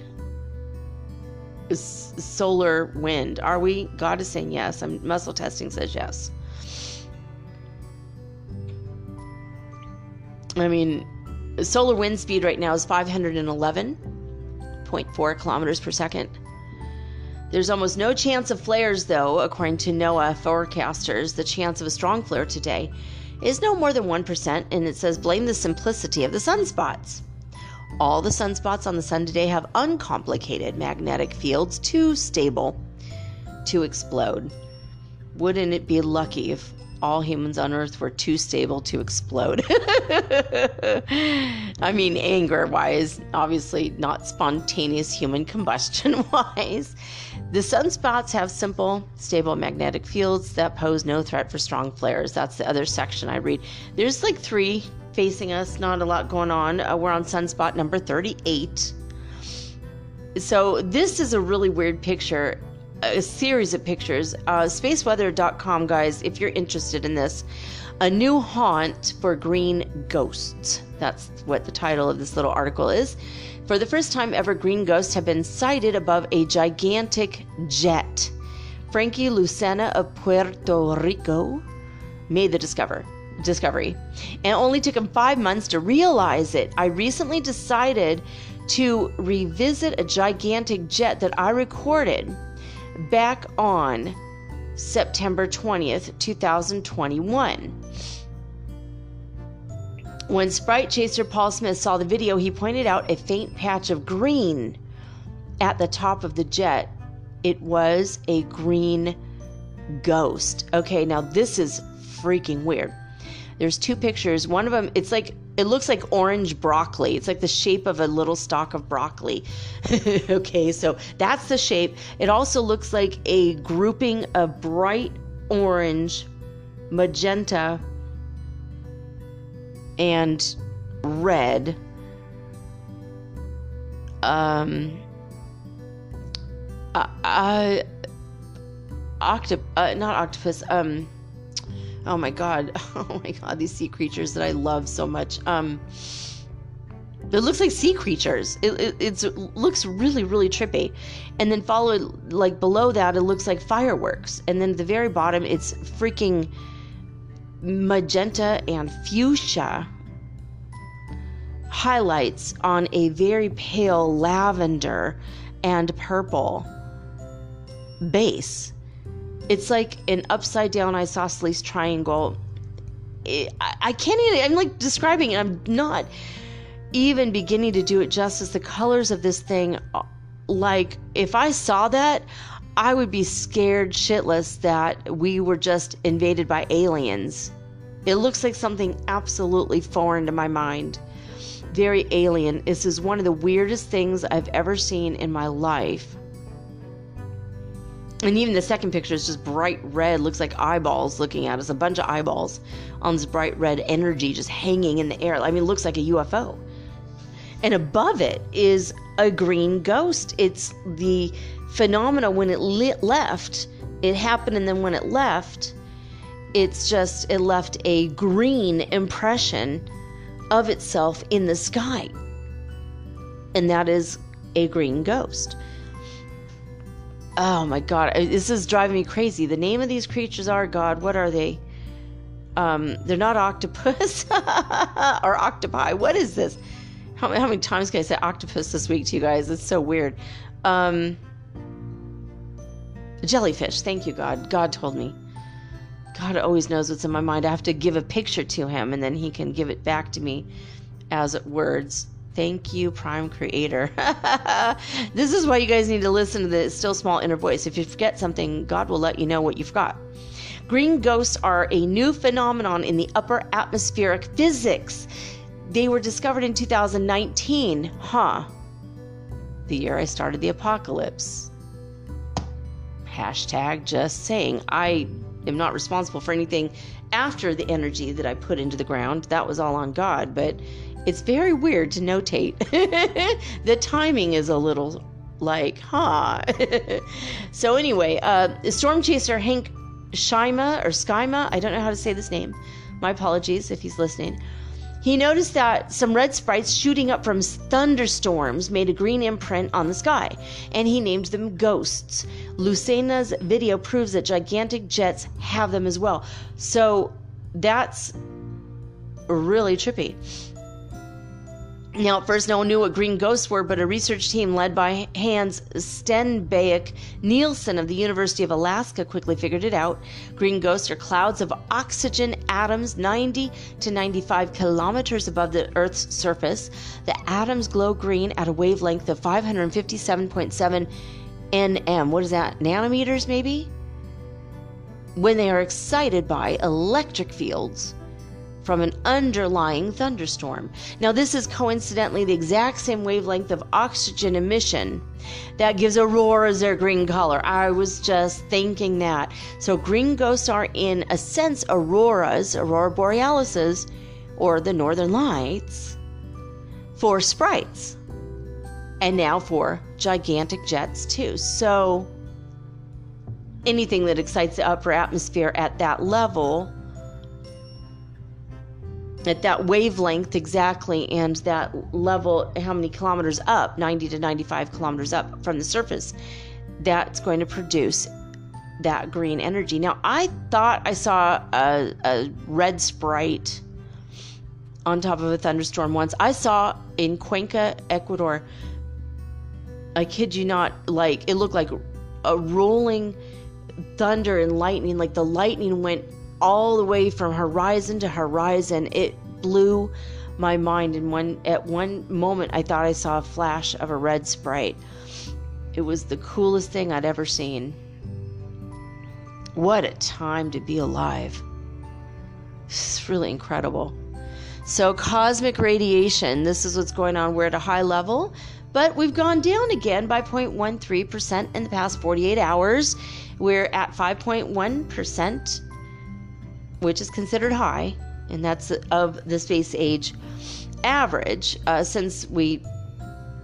solar wind. Are we? God is saying yes. I'm, muscle testing says yes. I mean, solar wind speed right now is 511.4 kilometers per second. There's almost no chance of flares, though, according to NOAA forecasters. The chance of a strong flare today is no more than 1%, and it says blame the simplicity of the sunspots. All the sunspots on the sun today have uncomplicated magnetic fields too stable to explode. Wouldn't it be lucky if all humans on Earth were too stable to explode. I mean, anger wise, obviously not spontaneous human combustion wise. The sunspots have simple, stable magnetic fields that pose no threat for strong flares. That's the other section I read. There's like three facing us, not a lot going on. Uh, we're on sunspot number 38. So, this is a really weird picture a series of pictures. Uh, spaceweather.com, guys, if you're interested in this. A new haunt for green ghosts. That's what the title of this little article is. For the first time ever, green ghosts have been sighted above a gigantic jet. Frankie Lucena of Puerto Rico made the discover discovery. And only took him five months to realize it. I recently decided to revisit a gigantic jet that I recorded back on September 20th, 2021. When Sprite Chaser Paul Smith saw the video, he pointed out a faint patch of green at the top of the jet. It was a green ghost. Okay, now this is freaking weird. There's two pictures. One of them, it's like it looks like orange broccoli. It's like the shape of a little stalk of broccoli. okay, so that's the shape. It also looks like a grouping of bright orange, magenta, and red. Um, uh, uh, octop, uh, not octopus, um, oh my god. Oh my god these sea creatures that i love so much. Um it looks like sea creatures. It, it it looks really really trippy. And then followed like below that it looks like fireworks. And then at the very bottom it's freaking magenta and fuchsia highlights on a very pale lavender and purple base. It's like an upside down isosceles triangle. I, I can't even, I'm like describing it. I'm not even beginning to do it justice. The colors of this thing, uh, like, if I saw that, I would be scared shitless that we were just invaded by aliens. It looks like something absolutely foreign to my mind. Very alien. This is one of the weirdest things I've ever seen in my life. And even the second picture is just bright red, looks like eyeballs looking at us, a bunch of eyeballs on this bright red energy just hanging in the air. I mean, it looks like a UFO. And above it is a green ghost. It's the phenomena when it lit, left, it happened, and then when it left, it's just, it left a green impression of itself in the sky. And that is a green ghost. Oh my God, this is driving me crazy. The name of these creatures are God. What are they? Um, they're not octopus or octopi. What is this? How, how, many times can I say octopus this week to you guys? It's so weird. Um, jellyfish. Thank you, God. God told me. God always knows what's in my mind. I have to give a picture to him and then he can give it back to me as words. Thank you, Prime Creator. this is why you guys need to listen to the still small inner voice. If you forget something, God will let you know what you've got. Green ghosts are a new phenomenon in the upper atmospheric physics. They were discovered in 2019. Huh. The year I started the apocalypse. Hashtag just saying. I am not responsible for anything after the energy that I put into the ground. That was all on God, but it's very weird to notate. the timing is a little like, huh. so, anyway, uh, storm chaser Hank Schyma or Skyma, I don't know how to say this name. My apologies if he's listening. He noticed that some red sprites shooting up from thunderstorms made a green imprint on the sky, and he named them ghosts. Lucena's video proves that gigantic jets have them as well. So that's really trippy. Now, at first, no one knew what green ghosts were, but a research team led by Hans Stenbaek Nielsen of the University of Alaska quickly figured it out. Green ghosts are clouds of oxygen atoms 90 to 95 kilometers above the Earth's surface. The atoms glow green at a wavelength of 557.7 nm. What is that? Nanometers, maybe? When they are excited by electric fields from an underlying thunderstorm. Now, this is coincidentally the exact same wavelength of oxygen emission that gives auroras their green color. I was just thinking that. So, green ghosts are, in a sense, auroras, aurora borealises, or the northern lights, for sprites. And now for gigantic jets, too. So, anything that excites the upper atmosphere at that level at that wavelength exactly and that level, how many kilometers up, 90 to 95 kilometers up from the surface, that's going to produce that green energy. Now, I thought I saw a, a red sprite on top of a thunderstorm once. I saw in Cuenca, Ecuador, I kid you not, like it looked like a rolling thunder and lightning. Like the lightning went all the way from horizon to horizon. It blew my mind and one at one moment I thought I saw a flash of a red sprite. It was the coolest thing I'd ever seen. What a time to be alive. It's really incredible. So, cosmic radiation, this is what's going on. We're at a high level, but we've gone down again by 0.13% in the past 48 hours. We're at 5.1% which is considered high, and that's of the space age average uh, since we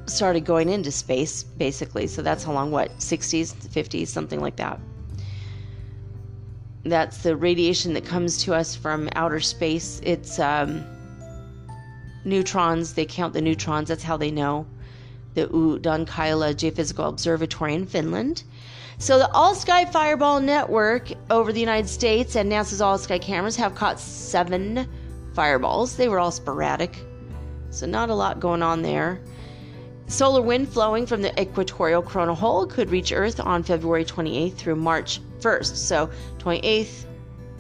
started going into space, basically. So that's how long, what, 60s, 50s, something like that. That's the radiation that comes to us from outer space. It's um, neutrons, they count the neutrons, that's how they know. The Sodankyla Geophysical Observatory in Finland so, the All Sky Fireball Network over the United States and NASA's All Sky cameras have caught seven fireballs. They were all sporadic, so not a lot going on there. Solar wind flowing from the equatorial coronal hole could reach Earth on February 28th through March 1st. So 28th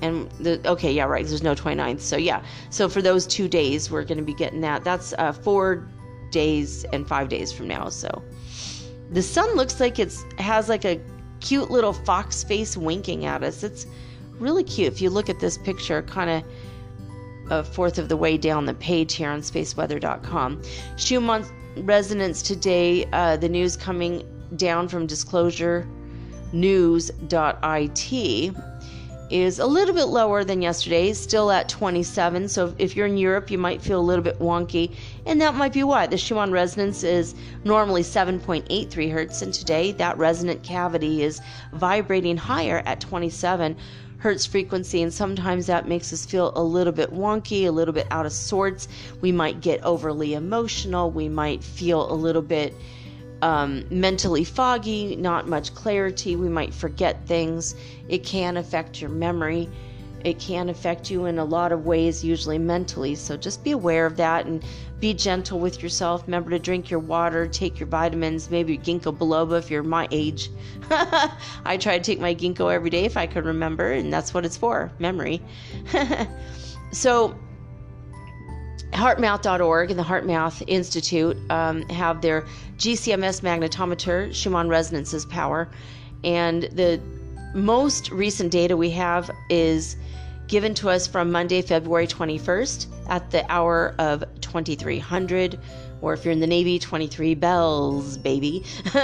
and the okay, yeah, right. There's no 29th. So yeah. So for those two days, we're going to be getting that. That's uh, four days and five days from now. So the sun looks like it's has like a cute little fox face winking at us. It's really cute. If you look at this picture, kind of a fourth of the way down the page here on spaceweather.com. Schumann resonance today, uh, the news coming down from disclosure news.it is a little bit lower than yesterday, still at 27. So if you're in Europe, you might feel a little bit wonky, and that might be why. The Schumann resonance is normally 7.83 hertz, and today that resonant cavity is vibrating higher at 27 hertz frequency, and sometimes that makes us feel a little bit wonky, a little bit out of sorts. We might get overly emotional, we might feel a little bit um, mentally foggy, not much clarity. We might forget things. It can affect your memory. It can affect you in a lot of ways, usually mentally. So just be aware of that and be gentle with yourself. Remember to drink your water, take your vitamins, maybe ginkgo biloba if you're my age. I try to take my ginkgo every day if I could remember, and that's what it's for memory. so HeartMath.org and the HeartMath Institute um, have their GCMS magnetometer, Schumann resonances power, and the most recent data we have is given to us from Monday, February 21st at the hour of 2300 or if you're in the Navy, 23 bells, baby.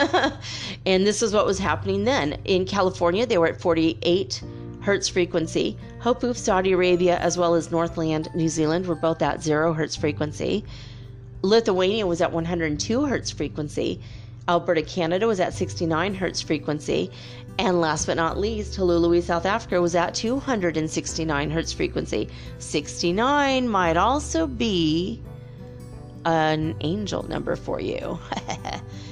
and this is what was happening then. In California, they were at 48 hertz frequency. Hofuf, Saudi Arabia, as well as Northland, New Zealand, were both at zero hertz frequency. Lithuania was at 102 hertz frequency. Alberta, Canada was at 69 hertz frequency. And last but not least, Hluhluwe, South Africa was at 269 hertz frequency. 69 might also be an angel number for you.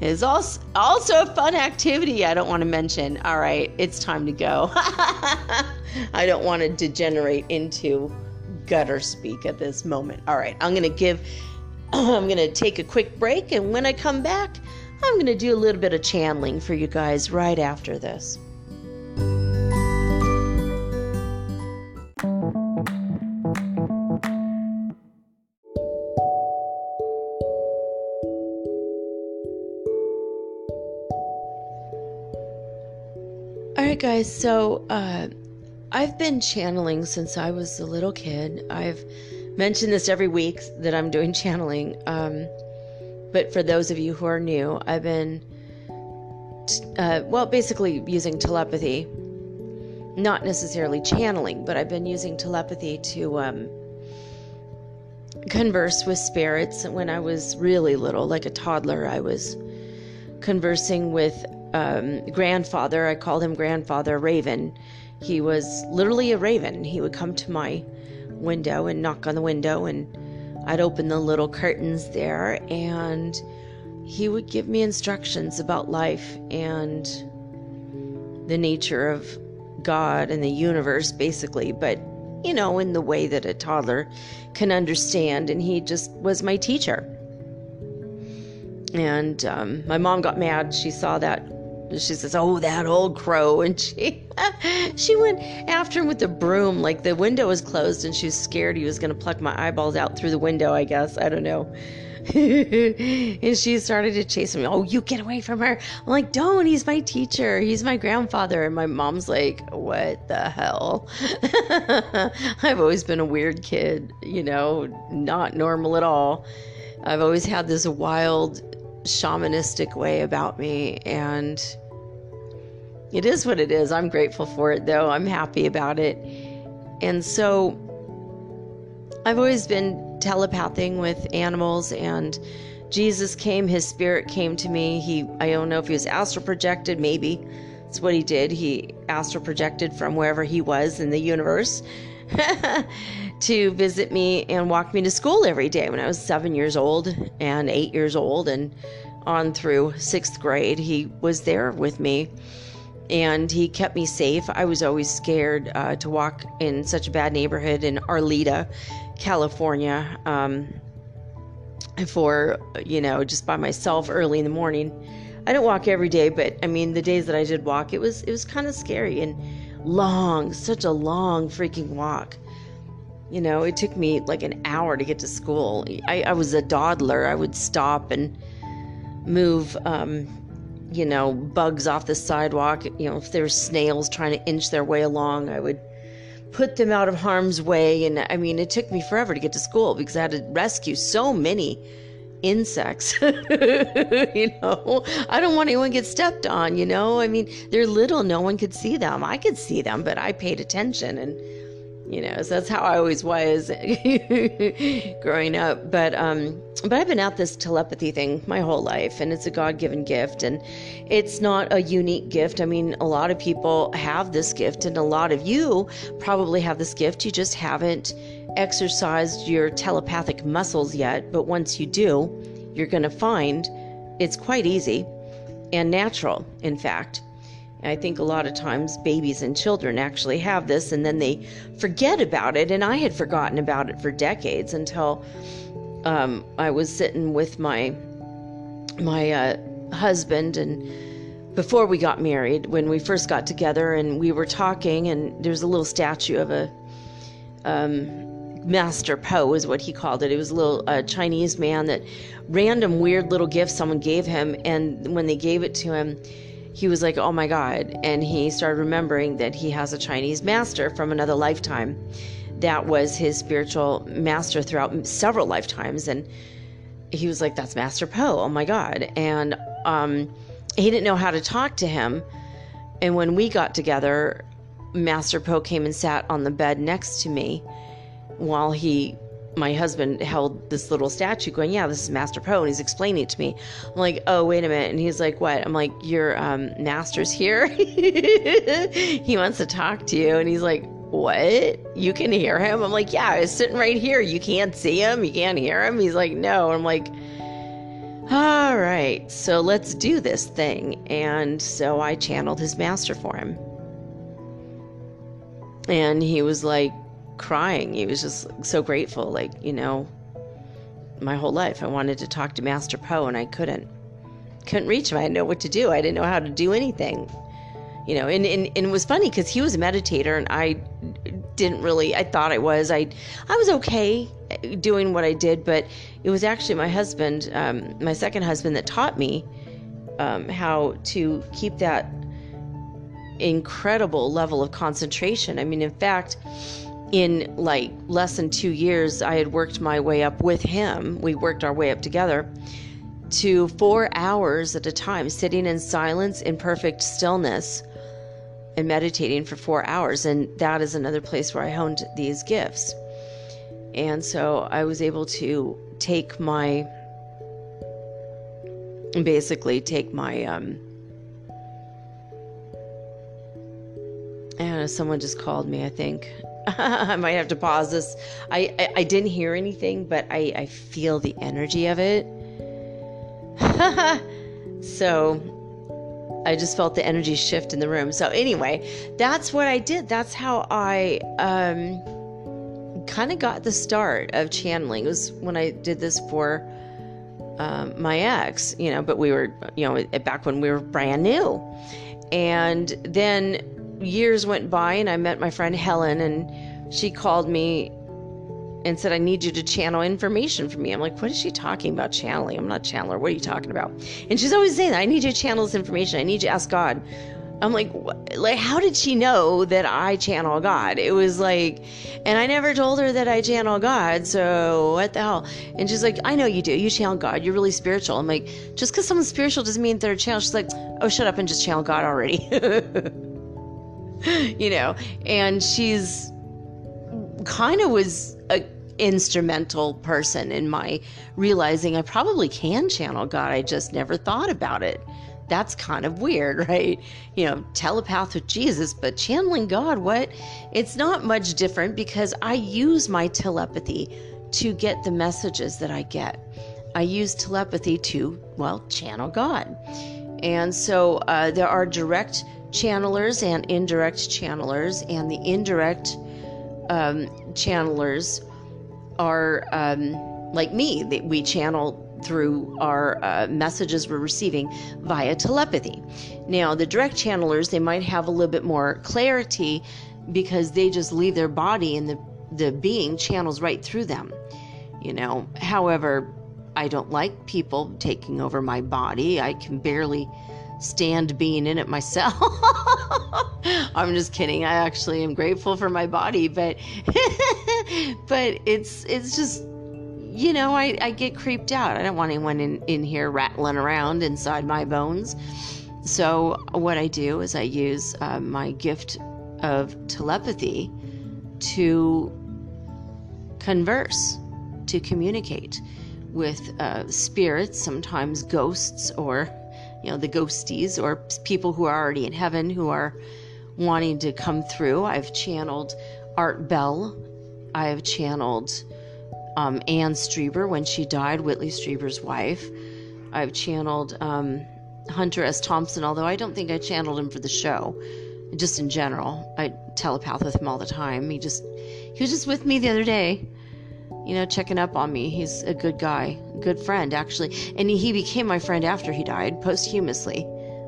is also also a fun activity I don't want to mention. All right, it's time to go. I don't want to degenerate into gutter speak at this moment. All right, I'm going to give I'm going to take a quick break and when I come back, I'm going to do a little bit of channeling for you guys right after this. Right, guys. So, uh, I've been channeling since I was a little kid. I've mentioned this every week that I'm doing channeling. Um, but for those of you who are new, I've been, uh, well, basically using telepathy. Not necessarily channeling, but I've been using telepathy to um, converse with spirits. When I was really little, like a toddler, I was conversing with um, grandfather, I called him grandfather Raven. He was literally a raven. He would come to my window and knock on the window, and I'd open the little curtains there, and he would give me instructions about life and the nature of God and the universe, basically, but you know, in the way that a toddler can understand. And he just was my teacher. And um, my mom got mad. She saw that she says, "Oh, that old crow," and she she went after him with the broom. Like the window was closed, and she was scared he was going to pluck my eyeballs out through the window. I guess I don't know. and she started to chase me. Oh, you get away from her! I'm like, don't. He's my teacher. He's my grandfather. And my mom's like, what the hell? I've always been a weird kid. You know, not normal at all. I've always had this wild shamanistic way about me and it is what it is. I'm grateful for it, though. I'm happy about it. And so I've always been telepathing with animals, and Jesus came, his spirit came to me. He, I don't know if he was astral projected, maybe. That's what he did. He astral projected from wherever he was in the universe to visit me and walk me to school every day when I was seven years old and eight years old and on through sixth grade. He was there with me and he kept me safe. I was always scared uh, to walk in such a bad neighborhood in Arleta, California. Um, for, you know, just by myself early in the morning. I don't walk every day, but I mean, the days that I did walk, it was it was kind of scary and long, such a long freaking walk. You know, it took me like an hour to get to school. I, I was a dawdler. I would stop and move, um, you know, bugs off the sidewalk. You know, if there's snails trying to inch their way along, I would put them out of harm's way. And I mean, it took me forever to get to school because I had to rescue so many insects. you know, I don't want anyone to get stepped on, you know? I mean, they're little, no one could see them. I could see them, but I paid attention and you know, so that's how I always was growing up. But um but I've been at this telepathy thing my whole life and it's a God-given gift and it's not a unique gift. I mean, a lot of people have this gift and a lot of you probably have this gift. You just haven't exercised your telepathic muscles yet, but once you do, you're going to find it's quite easy and natural, in fact. I think a lot of times babies and children actually have this and then they forget about it. And I had forgotten about it for decades until um, I was sitting with my my uh, husband and before we got married, when we first got together, and we were talking, and there's a little statue of a um, Master Po is what he called it. It was a little uh, Chinese man that random weird little gift someone gave him, and when they gave it to him, he was like, "Oh my God!" And he started remembering that he has a Chinese master from another lifetime. That was his spiritual master throughout several lifetimes, and he was like, "That's Master Po." Oh my God! And um, he didn't know how to talk to him. And when we got together, Master Po came and sat on the bed next to me while he my husband held this little statue going yeah this is master po and he's explaining it to me. I'm like oh wait a minute. And he's like what? I'm like your um, master's here. He wants to talk to you. And he's like what? You can hear him? I'm like yeah he's sitting right here. You can't see him. You can't hear him. He's like no. I'm like all right. So let's do this thing. And so i channeled his master for him. And he was like crying. He was just so grateful. Like, you know, my whole life I wanted to talk to Master Po and I couldn't. Couldn't reach him. I didn't know what to do. I didn't know how to do anything. You know, and, and, and it was funny because he was a meditator and I didn't really I thought I was. I I was okay doing what I did, but it was actually my husband, um, my second husband, that taught me um, how to keep that incredible level of concentration. I mean, in fact, in like less than two years, I had worked my way up with him. We worked our way up together to four hours at a time, sitting in silence, in perfect stillness, and meditating for four hours. And that is another place where I honed these gifts. And so I was able to take my, basically, take my, um, and someone just called me, I think. I might have to pause this. I, I, I didn't hear anything, but I, I feel the energy of it. so I just felt the energy shift in the room. So anyway, that's what I did. That's how I um, kind of got the start of channeling. It was when I did this for um, my ex, you know, but we were, you know, back when we were brand new. And then years went by and I met my friend Helen and she called me and said, I need you to channel information for me. I'm like, what is she talking about channeling? I'm not channeler. What are you talking about? And she's always saying that I need you to channel this information. I need you to ask God. I'm like, what? like, how did she know that I channel God? It was like, and I never told her that I channel God. So what the hell? And she's like, I know you do. You channel God. You're really spiritual. I'm like, just because someone's spiritual doesn't mean they're a channel. She's like, oh, shut up and just channel God already. you know, and she's kind of was a instrumental person in my realizing I probably can channel God. I just never thought about it. That's kind of weird, right? You know, telepath with Jesus, but channeling God, what? It's not much different because I use my telepathy to get the messages that I get. I use telepathy to, well, channel God. And so uh, there are direct channelers and indirect channelers, and the indirect um, channelers are um, like me, that we channel through our uh, messages we're receiving via telepathy. Now, the direct channelers, they might have a little bit more clarity because they just leave their body and the, the being channels right through them. You know, however, I don't like people taking over my body. I can barely stand being in it myself. I'm just kidding. I actually am grateful for my body, but but it's it's just you know, I, I get creeped out. I don't want anyone in, in here rattling around inside my bones. So, what I do is I use uh, my gift of telepathy to converse, to communicate with uh, spirits, sometimes ghosts, or, you know, the ghosties, or people who are already in heaven who are wanting to come through. I've channeled Art Bell. I've channeled um, Anne Strieber when she died, Whitley Strieber's wife. I've channeled um, Hunter S. Thompson, although I don't think I channeled him for the show. Just in general, I telepath with him all the time. He just he was just with me the other day, you know, checking up on me. He's a good guy, good friend actually, and he became my friend after he died posthumously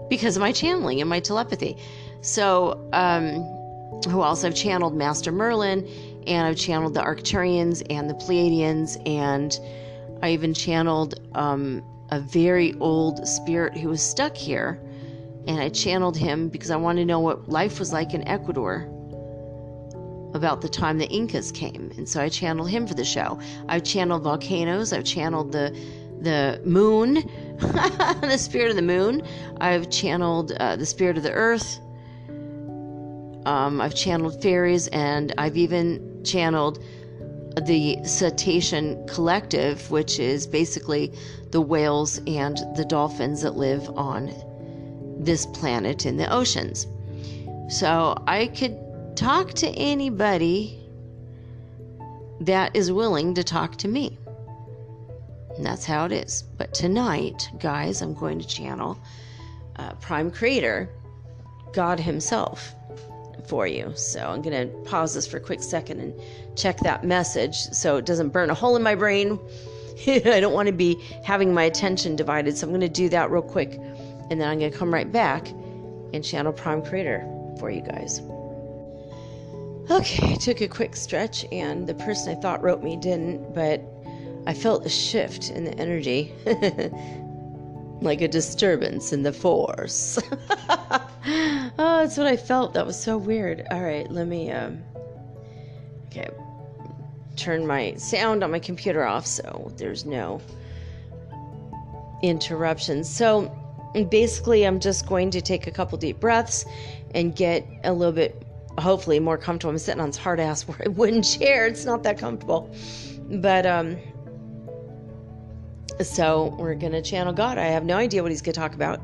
because of my channeling and my telepathy. So, um, who else? I've channeled Master Merlin and I've channeled the Arcturians and the Pleiadians, and I even channeled um, a very old spirit who was stuck here. And I channeled him because I wanted to know what life was like in Ecuador about the time the Incas came. And so I channeled him for the show. I've channeled volcanoes, I've channeled the the moon, the spirit of the moon. I've channeled uh, the spirit of the earth. Um, I've channeled fairies, and I've even channeled the cetacean collective, which is basically the whales and the dolphins that live on this planet in the oceans. So I could talk to anybody that is willing to talk to me. And that's how it is. But tonight, guys, I'm going to channel uh, Prime Creator, God Himself for you. So I'm going to pause this for a quick second and check that message so it doesn't burn a hole in my brain. I don't want to be having my attention divided. So I'm going to do that real quick and then I'm going to come right back and channel Prime Creator for you guys. Okay, I took a quick stretch and the person I thought wrote me didn't, but I felt a shift in the energy. like a disturbance in the force. oh, that's what I felt. That was so weird. All right, let me um okay. Turn my sound on my computer off so there's no interruptions. So basically I'm just going to take a couple deep breaths and get a little bit hopefully more comfortable. I'm sitting on this hard ass wooden chair. It's not that comfortable. But um so we're to channel God. I have no idea what he's to talk about.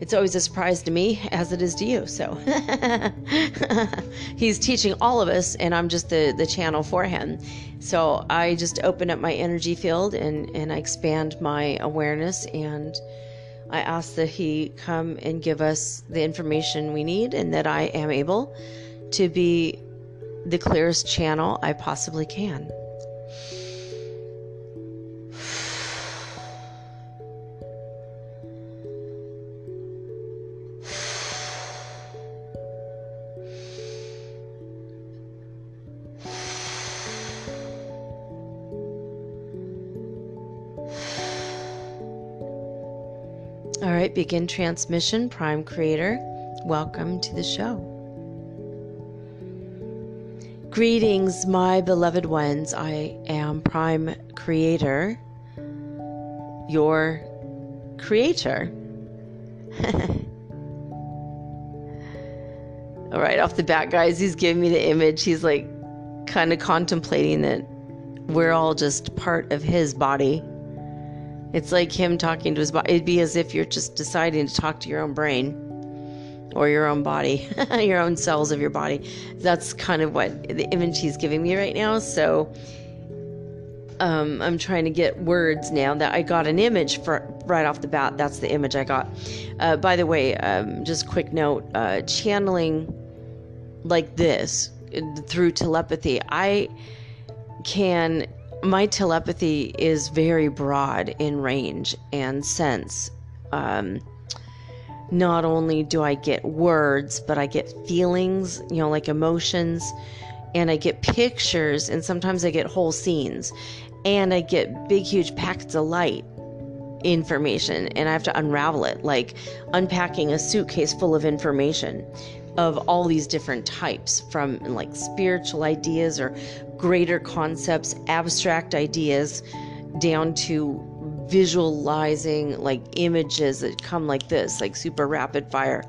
It's always a surprise to me, as it is to you. So he's teaching all of us, and I'm just the, the channel for him. So I just open up my energy field and, and I expand my awareness, and I ask that he come and give us the information we need, and that I am able to be the clearest channel I possibly can. All right, begin transmission, Prime Creator. Welcome to the show. Greetings, my beloved ones. I am Prime Creator, your creator. All right, off the bat, guys, he's giving me the image. He's like kind of contemplating that we're all just part of his body it's like him talking to his body. It'd be as if you're just deciding to talk to your own brain or your own body, your own cells of your body. That's kind of what the image he's giving me right now. So um, I'm trying to get words now that I got an image for right off the bat. That's the image I got. Uh, by the way, um, just quick note uh, channeling like this through telepathy, I can my telepathy is very broad in range and sense. Um, not only do I get words, but I get feelings, you know, like emotions, and I get pictures, and sometimes I get whole scenes, and I get big, huge packets of light information, and I have to unravel it, like unpacking a suitcase full of information of all these different types from like spiritual ideas or greater concepts, abstract ideas, down to visualizing like images that come like this, like super rapid fire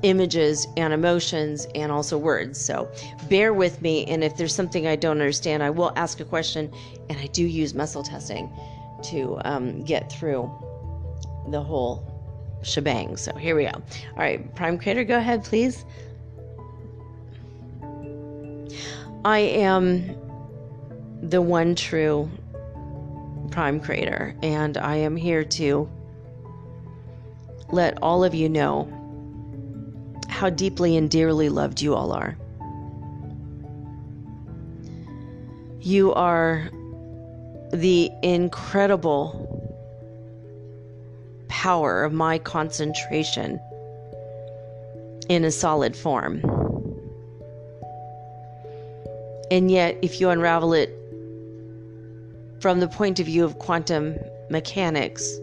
images and emotions and also words. So bear with me. And if there's something I don't understand, I will ask a question. And I do use muscle testing to um, get through the whole shebang. So here we go. All right, Prime Creator, go ahead, please. I am the one true Prime Creator, and I am here to let all of you know how deeply and dearly loved you all are. You are the incredible power of my concentration in a solid form. And yet, if you unravel it from the point of view of quantum mechanics,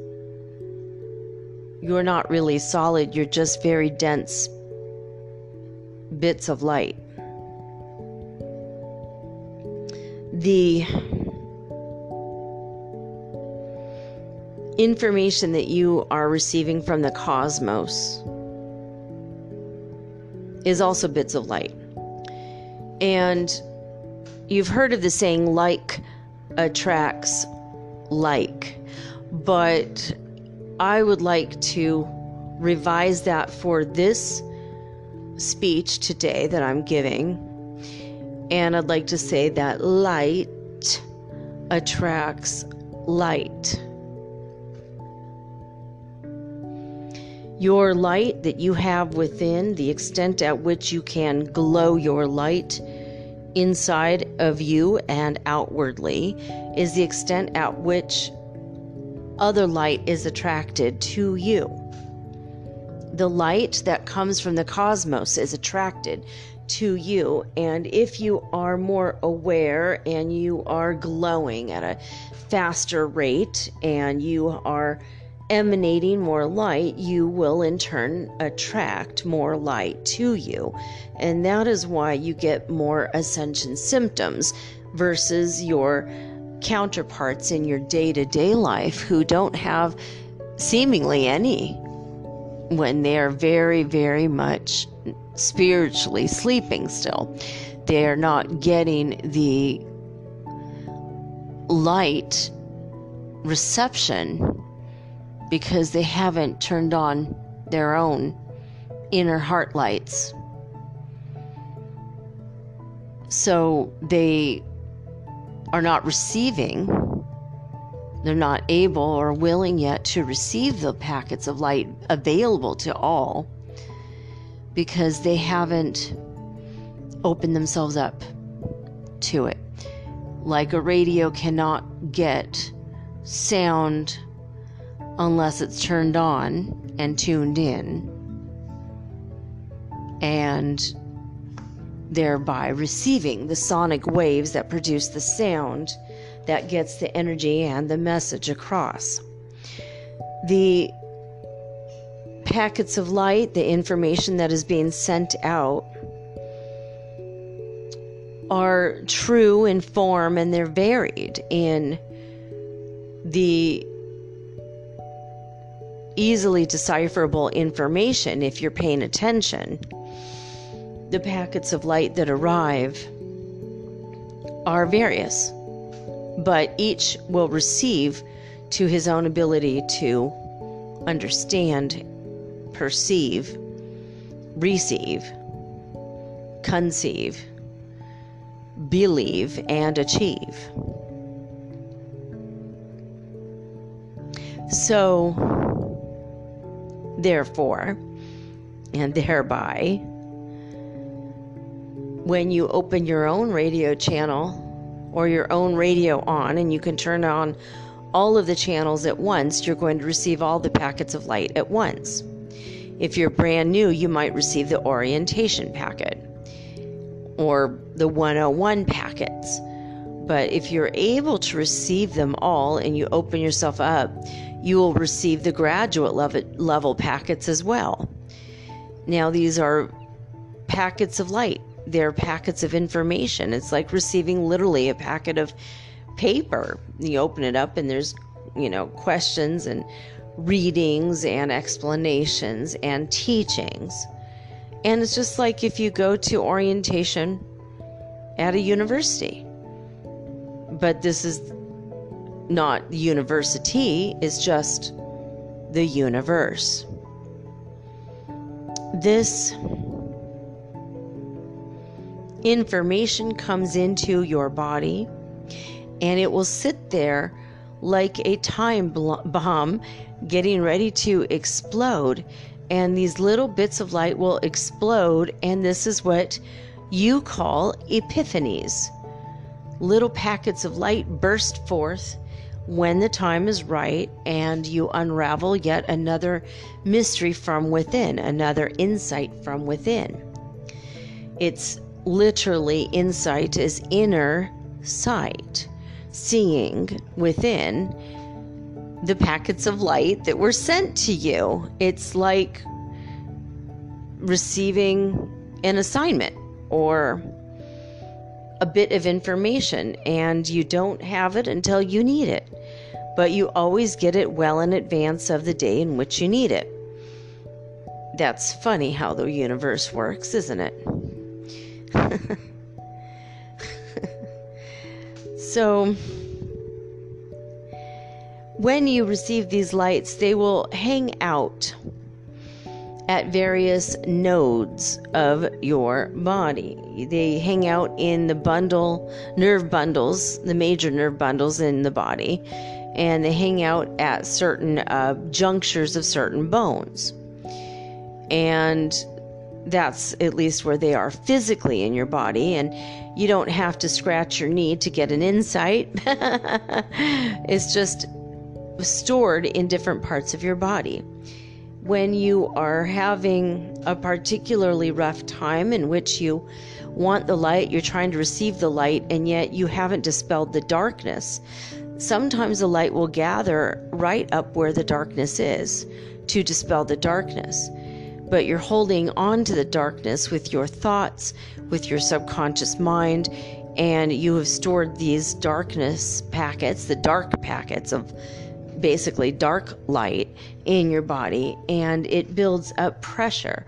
you're not really solid, you're just very dense bits of light. The information that you are receiving from the cosmos is also bits of light. And you've heard of the saying, like attracts like. But I would like to revise that for this speech today that I'm giving. And I'd like to say that light attracts light. Your light that you have within, the extent at which you can glow your light, inside of you and outwardly is the extent at which other light is attracted to you. The light that comes from the cosmos is attracted to you. And if you are more aware and you are glowing at a faster rate and you are emanating more light, you will in turn attract more light to you. And that is why you get more ascension symptoms versus your counterparts in your day to day life who don't have seemingly any when they're very, very much spiritually sleeping still. They're not getting the light reception because they haven't turned on their own inner heart lights. So they are not receiving, they're not able or willing yet to receive the packets of light available to all because they haven't opened themselves up to it. Like a radio cannot get sound unless it's turned on and tuned in, and thereby receiving the sonic waves that produce the sound that gets the energy and the message across. The packets of light, the information that is being sent out, are true in form and they're varied in the easily decipherable information if you're paying attention. The packets of light that arrive are various, but each will receive to his own ability to understand, perceive, receive, conceive, believe, and achieve. So, Therefore, and thereby, when you open your own radio channel or your own radio on and you can turn on all of the channels at once, you're going to receive all the packets of light at once. If you're brand new, you might receive the orientation packet or the 101 packets. But if you're able to receive them all and you open yourself up, you will receive the graduate level packets as well. Now, these are packets of light, they're packets of information. It's like receiving literally a packet of paper. You open it up, and there's, you know, questions and readings and explanations and teachings. And it's just like if you go to orientation at a university. But this is not university, is just the universe. This information comes into your body and it will sit there like a time bomb getting ready to explode. And these little bits of light will explode, and this is what you call epiphanies. Little packets of light burst forth when the time is right, and you unravel yet another mystery from within, another insight from within. It's literally insight is inner sight, seeing within the packets of light that were sent to you. It's like receiving an assignment or a bit of information, and you don't have it until you need it. But you always get it well in advance of the day in which you need it. That's funny how the universe works, isn't it? so, when you receive these lights, they will hang out at various nodes of your body. They hang out in the bundle, nerve bundles, the major nerve bundles in the body, and they hang out at certain uh, junctures of certain bones. And that's at least where they are physically in your body. And you don't have to scratch your knee to get an insight. it's just stored in different parts of your body. When you are having a particularly rough time in which you want the light, you're trying to receive the light, and yet you haven't dispelled the darkness, sometimes the light will gather right up where the darkness is to dispel the darkness. But you're holding on to the darkness with your thoughts, with your subconscious mind, and you have stored these darkness packets, the dark packets of basically dark light in your body and it builds up pressure.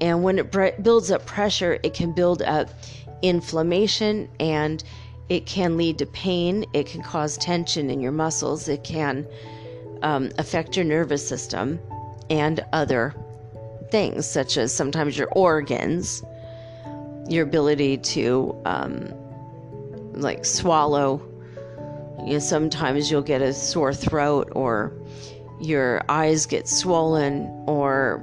And when it builds up pressure, it can build up inflammation and it can lead to pain. It can cause tension in your muscles. It can um, affect your nervous system and other things, such as sometimes your organs, your ability to um, like swallow you know, sometimes you'll get a sore throat or your eyes get swollen or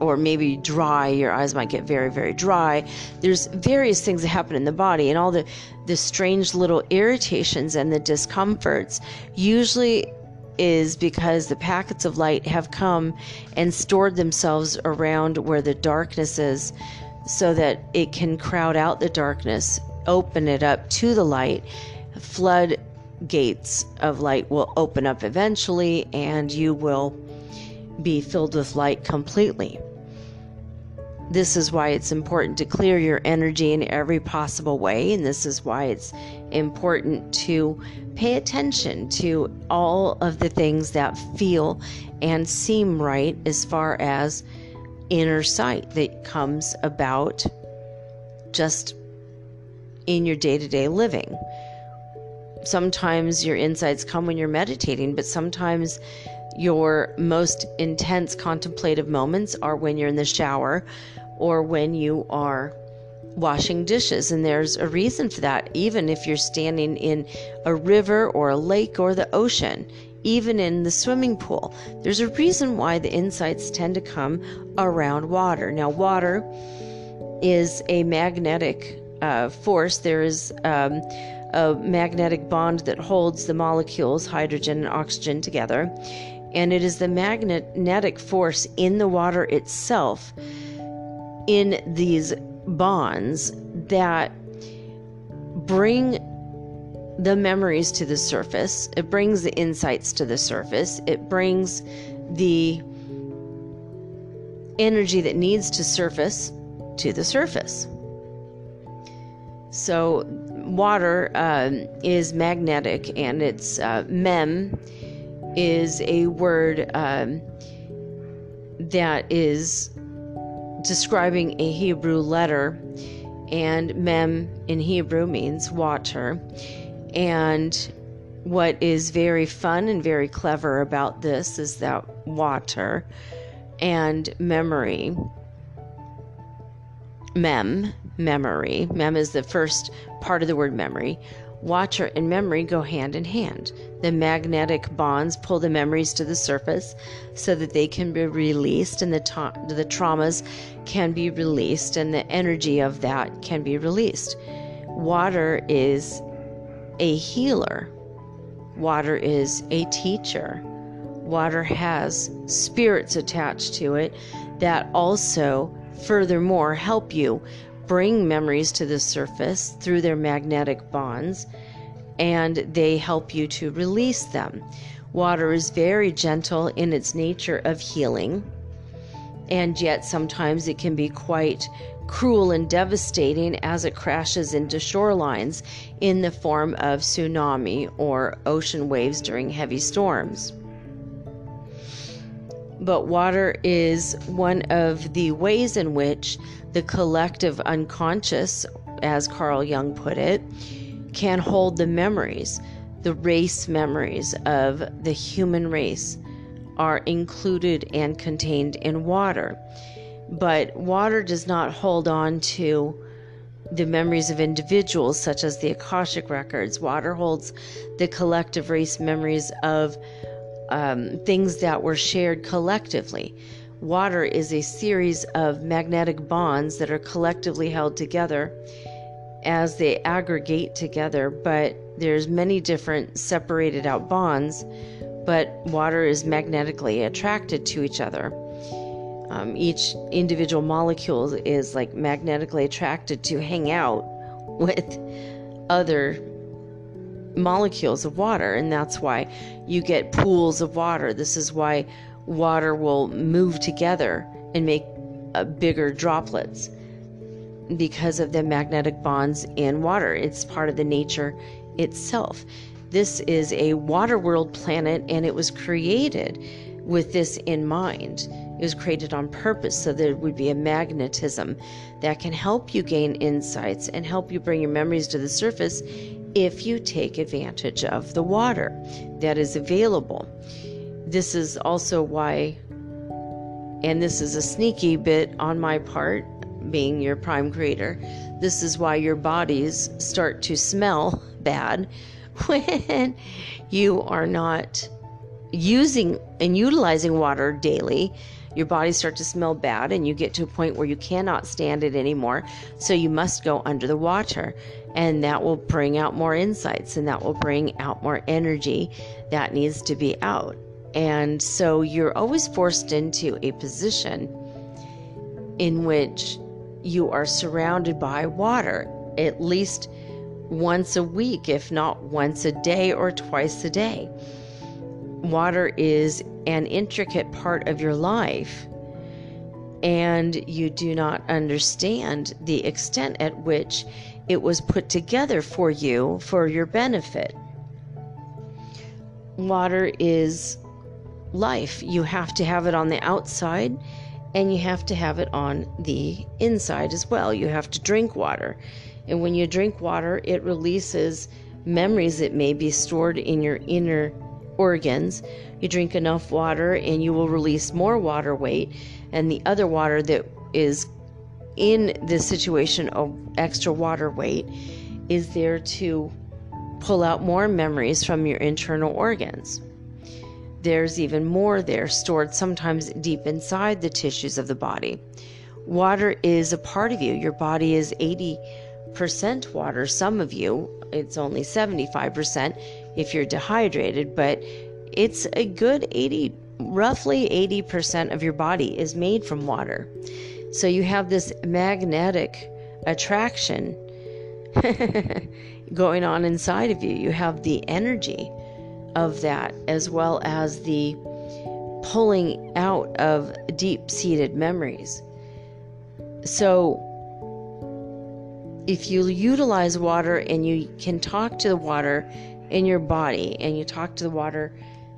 or maybe dry your eyes might get very very dry. There's various things that happen in the body and all the the strange little irritations and the discomforts usually is because the packets of light have come and stored themselves around where the darkness is so that it can crowd out the darkness open it up to the light floodgates of light will open up eventually and you will be filled with light completely. This is why it's important to clear your energy in every possible way, and this is why it's important to pay attention to all of the things that feel and seem right as far as inner sight that comes about just in your day to day living sometimes your insights come when you're meditating, but sometimes your most intense contemplative moments are when you're in the shower or when you are washing dishes. And there's a reason for that, even if you're standing in a river or a lake or the ocean, even in the swimming pool. There's a reason why the insights tend to come around water. Now, water is a magnetic uh, force, there is um, a magnetic bond that holds the molecules, hydrogen and oxygen, together. And it is the magnetic force in the water itself, in these bonds, that bring the memories to the surface. It brings the insights to the surface. It brings the energy that needs to surface to the surface. So, water um, is magnetic, and it's uh, mem is a word um, that is describing a Hebrew letter, and mem in Hebrew means water. And what is very fun and very clever about this is that water and memory mem, memory. Mem is the first part of the word memory. Water and memory go hand in hand. The magnetic bonds pull the memories to the surface so that they can be released and the, ta- the traumas can be released and the energy of that can be released. Water is a healer, water is a teacher. Water has spirits attached to it that also furthermore help you bring memories to the surface through their magnetic bonds and they help you to release them. Water is very gentle in its nature of healing, and yet sometimes it can be quite cruel and devastating as it crashes into shorelines in the form of tsunami or ocean waves during heavy storms but water is one of the ways in which the collective unconscious, as Carl Jung put it, can hold the memories, the race memories of the human race are included and contained in water. But water does not hold on to the memories of individuals, such as the Akashic records. Water holds the collective race memories of um, things that were shared collectively. Water is a series of magnetic bonds that are collectively held together as they aggregate together, but there's many different separated out bonds, but water is magnetically attracted to each other. Um, each individual molecule is like magnetically attracted to hang out with other molecules of water, and that's why you get pools of water. This is why water will move together and make uh, bigger droplets because of the magnetic bonds in water. It's part of the nature itself. This is a water world planet, and it was created with this in mind. It was created on purpose so there would be a magnetism that can help you gain insights and help you bring your memories to the surface if you take advantage of the water that is available. This is also why, and this is a sneaky bit on my part, being your prime creator, this is why your bodies start to smell bad when you are not using and utilizing water daily. Your bodies start to smell bad and you get to a point where you cannot stand it anymore. So you must go under the water. And that will bring out more insights and that will bring out more energy that needs to be out and so you're always forced into a position in which you are surrounded by water at least once a week, if not once a day or twice a day. Water is an intricate part of your life, and you do not understand the extent at which it was put together for you for your benefit. Water is life. You have to have it on the outside and you have to have it on the inside as well. You have to drink water. And when you drink water, it releases memories that may be stored in your inner organs. You drink enough water and you will release more water weight, and the other water that is in this situation of extra water weight is there to pull out more memories from your internal organs. There's even more there stored sometimes deep inside the tissues of the body. Water is a part of you. Your body is 80 percent water. Some of you, it's only 75% if you're dehydrated, but it's a good 80, roughly 80% of your body is made from water. So you have this magnetic attraction going on inside of you. You have the energy of that as well as the pulling out of deep seated memories. So, if you utilize water and you can talk to the water in your body and you talk to the water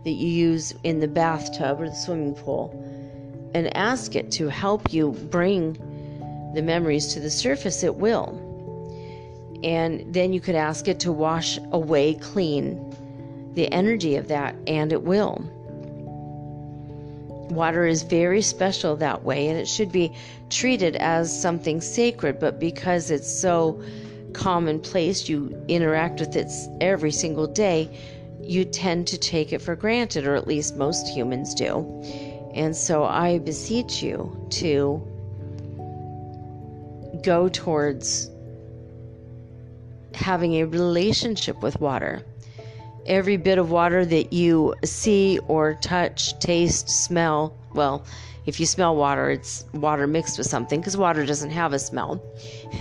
that you use in the bathtub or the swimming pool and ask it to help you bring the memories to the surface, it will. And then you could ask it to wash away clean the energy of that, and it will. Water is very special that way, and it should be treated as something sacred, but because it's so commonplace, you interact with it every single day, you tend to take it for granted, or at least most humans do. And so I beseech you to go towards having a relationship with water every bit of water that you see or touch, taste, smell. Well, if you smell water, it's water mixed with something because water doesn't have a smell.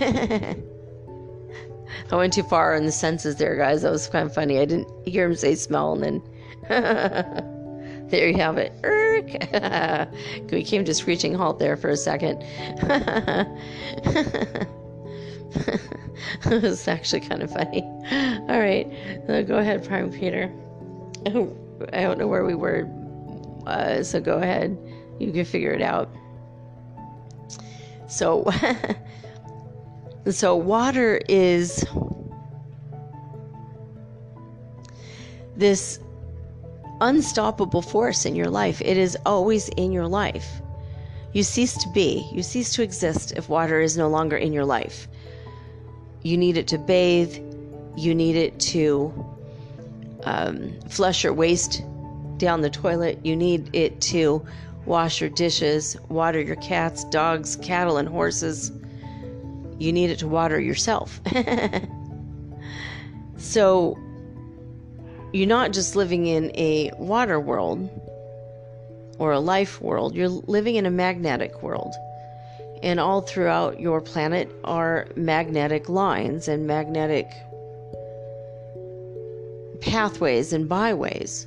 I went too far in the senses there, guys. That was kind of funny. I didn't hear him say smell, and then there you have it. Erk. we came to screeching halt there for a second. it was actually kind of funny. All right, so go ahead, Prime Peter. I don't know where we were, uh, so go ahead. You can figure it out. So, so water is this unstoppable force in your life. It is always in your life. You cease to be, you cease to exist if water is no longer in your life. You need it to bathe. You need it to um, flush your waste down the toilet. You need it to wash your dishes, water your cats, dogs, cattle, and horses. You need it to water yourself. so you're not just living in a water world or a life world, you're living in a magnetic world and all throughout your planet are magnetic lines and magnetic pathways and byways.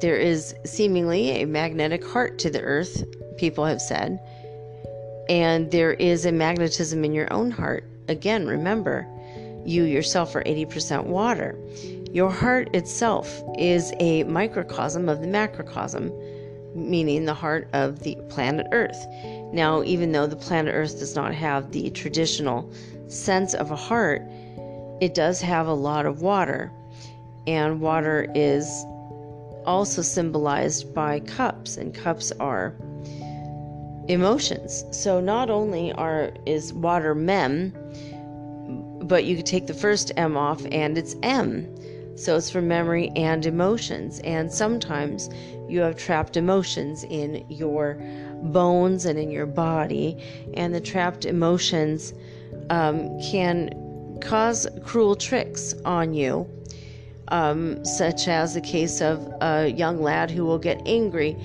There is seemingly a magnetic heart to the earth, people have said, and there is a magnetism in your own heart. Again, remember, you yourself are 80% water. Your heart itself is a microcosm of the macrocosm, meaning the heart of the planet Earth. Now, even though the planet Earth does not have the traditional sense of a heart, it does have a lot of water. And water is also symbolized by cups, and cups are emotions. So not only are is water mem, but you could take the first M off and it's M. So it's for memory and emotions. And sometimes you have trapped emotions in your bones and in your body, and the trapped emotions um, can cause cruel tricks on you. Um, such as the case of a young lad who will get angry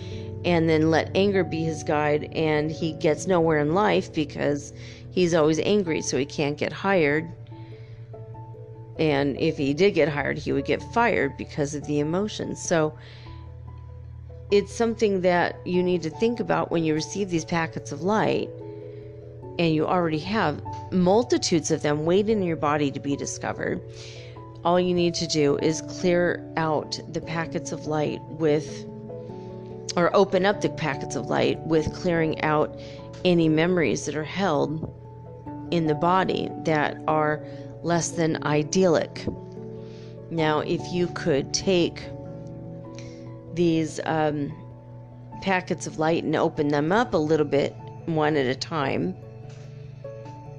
and then let anger be his guide, and he gets nowhere in life because he's always angry, so he can't get hired. And if he did get hired, he would get fired because of the emotions. So, it's something that you need to think about when you receive these packets of light and you already have multitudes of them waiting in your body to be discovered. All you need to do is clear out the packets of light with or open up the packets of light with clearing out any memories that are held in the body that are less than idyllic. Now if you could take these um, packets of light and open them up a little bit, one at a time,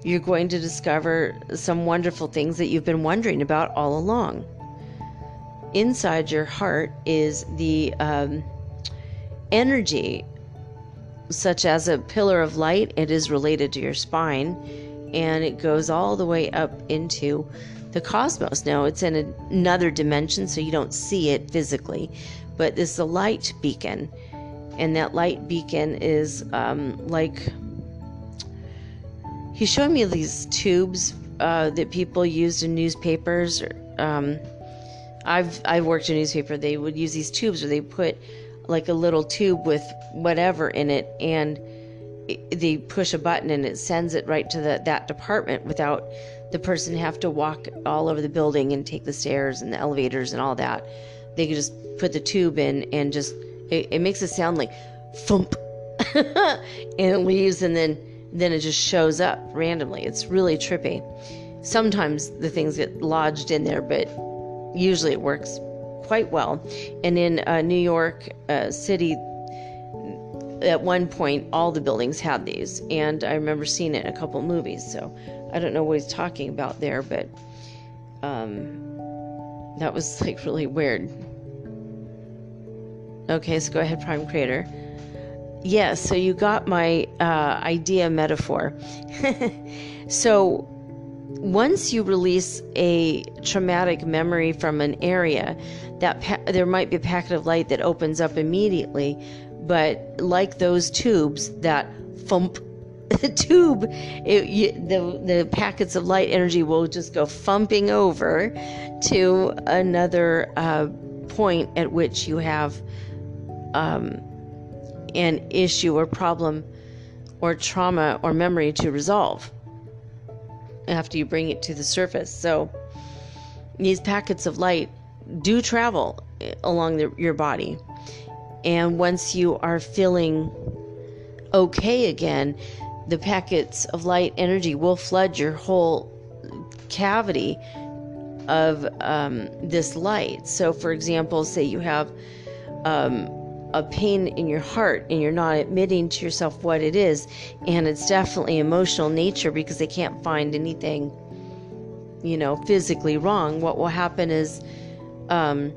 you're going to discover some wonderful things that you've been wondering about all along. Inside your heart is the um, energy, such as a pillar of light, it is related to your spine, and it goes all the way up into the cosmos. Now it's in another dimension, so you don't see it physically, but is a light beacon, and that light beacon is um, like he's showing me these tubes uh, that people used in newspapers. Um, I've I've worked in a newspaper. They would use these tubes where they put like a little tube with whatever in it, and it, they push a button and it sends it right to the, that department without the person have to walk all over the building and take the stairs and the elevators and all that. They could just put the tube in and just it, it makes it sound like thump, and it leaves, and then then it just shows up randomly. It's really trippy. Sometimes the things get lodged in there, but usually it works quite well. And in uh, New York uh, City, at one point, all the buildings had these, and I remember seeing it in a couple movies. So I don't know what he's talking about there, but um, that was like really weird. Okay, so go ahead, Prime Creator. Yes, yeah, so you got my uh, idea metaphor. so once you release a traumatic memory from an area, that pa- there might be a packet of light that opens up immediately, but like those tubes, that thump tube, it, you, the the packets of light energy will just go thumping over to another uh, point at which you have um, an issue or problem or trauma or memory to resolve after you bring it to the surface. So these packets of light do travel along the, your body. And once you are feeling okay again, the packets of light energy will flood your whole cavity of um, this light. So, for example, say you have um, a pain in your heart and you're not admitting to yourself what it is and it's definitely emotional nature because they can't find anything you know physically wrong what will happen is um,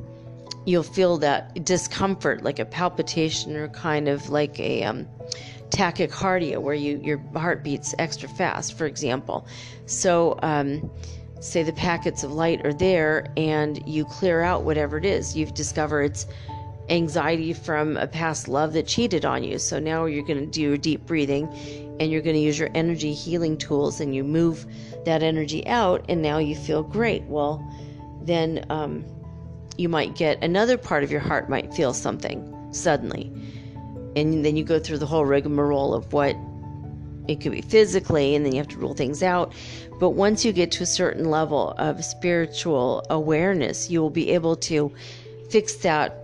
you'll feel that discomfort like a palpitation or kind of like a um, tachycardia where you your heart beats extra fast for example so um, say the packets of light are there and you clear out whatever it is you've discovered it's anxiety from a past love that cheated on you. So now you're going to do your deep breathing and you're going to use your energy healing tools and you move that energy out and now you feel great. Well, then um, you might get another part of your heart might feel something suddenly. And then you go through the whole rigmarole of what it could be physically, and then you have to rule things out. But once you get to a certain level of spiritual awareness, you will be able to fix that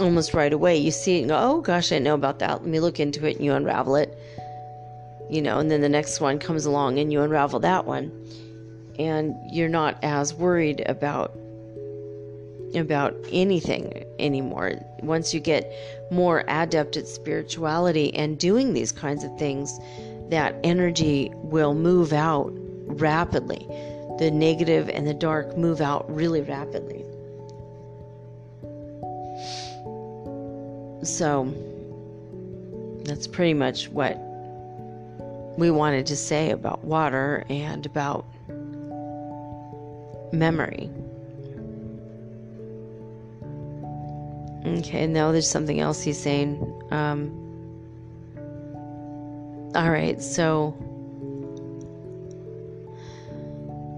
almost right away. You see it and go, oh gosh, I know about that. Let me look into it and you unravel it. You know, and then the next one comes along and you unravel that one. And you're not as worried about about anything anymore. Once you get more adept at spirituality and doing these kinds of things, that energy will move out rapidly. The negative and the dark move out really rapidly. So that's pretty much what we wanted to say about water and about memory. Okay, now there's something else he's saying. Um, all right, so.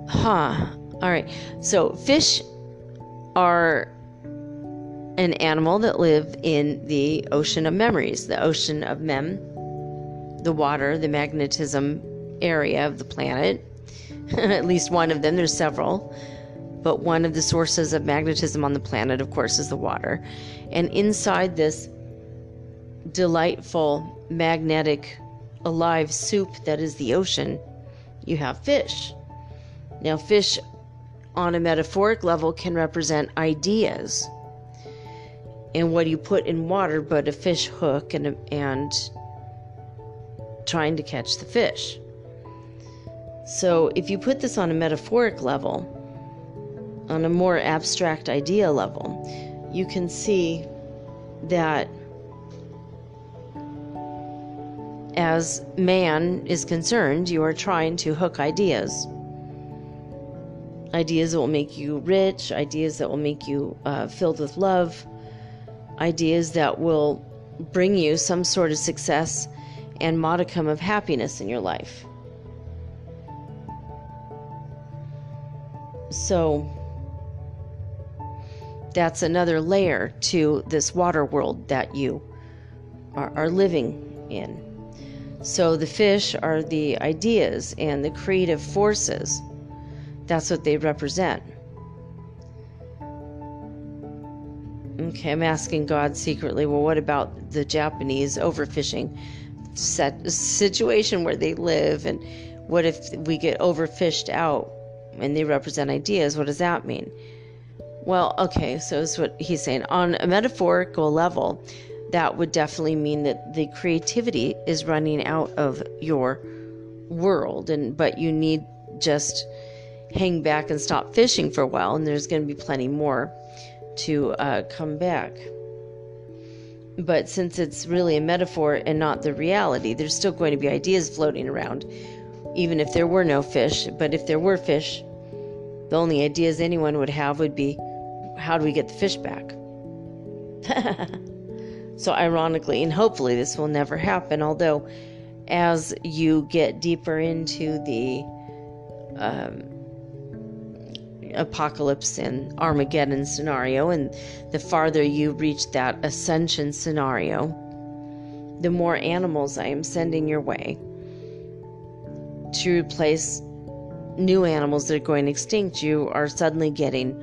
Huh. All right. So fish are an animal that live in the ocean of memories, the ocean of mem, the water, the magnetism area of the planet. At least one of them, there's several. But one of the sources of magnetism on the planet, of course, is the water. And inside this delightful, magnetic, alive soup that is the ocean, you have fish. Now, fish on a metaphoric level can represent ideas and what you put in water but a fish hook and and trying to catch the fish. So if you put this on a metaphoric level, on a more abstract idea level, you can see that as man is concerned, you are trying to hook ideas. Ideas that will make you rich, ideas that will make you uh, filled with love, ideas that will bring you some sort of success and modicum of happiness in your life. So, that's another layer to this water world that you are, are living in. So the fish are the ideas and the creative forces. That's what they represent. Okay, I'm asking God secretly, well, what about the Japanese overfishing set, situation where they live? And what if we get overfished out and they represent ideas? What does that mean? Well, okay, so is what he's saying. On a metaphorical level, that would definitely mean that the creativity is running out of your world and but you need just hang back and stop fishing for a while and there's going to be plenty more to uh, come back but since it's really a metaphor and not the reality there's still going to be ideas floating around even if there were no fish but if there were fish the only ideas anyone would have would be how do we get the fish back So, ironically, and hopefully this will never happen, although as you get deeper into the um, apocalypse and Armageddon scenario, and the farther you reach that ascension scenario, the more animals I am sending your way to replace new animals that are going extinct. You are suddenly getting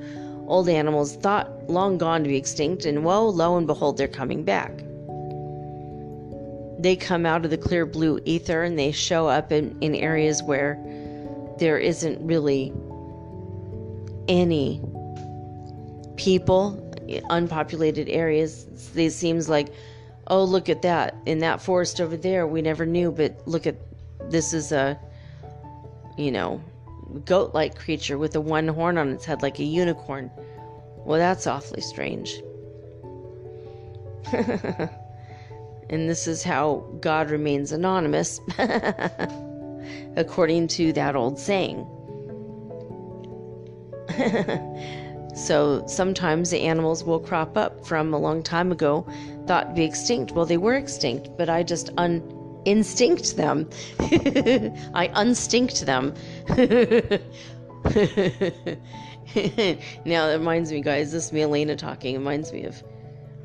old animals thought long gone to be extinct, and well, lo and behold, they're coming back. They come out of the clear blue ether and they show up in, in areas where there isn't really any people, unpopulated areas. It seems like, oh, look at that. In that forest over there, we never knew, but look at this is a, you know, goat like creature with a one horn on its head like a unicorn. Well, that's awfully strange. and this is how God remains anonymous, according to that old saying. so sometimes the animals will crop up from a long time ago, thought to be extinct. Well, they were extinct, but I just un instinct them. I unstinct them. now that reminds me, guys, this is me Elena talking. It reminds me of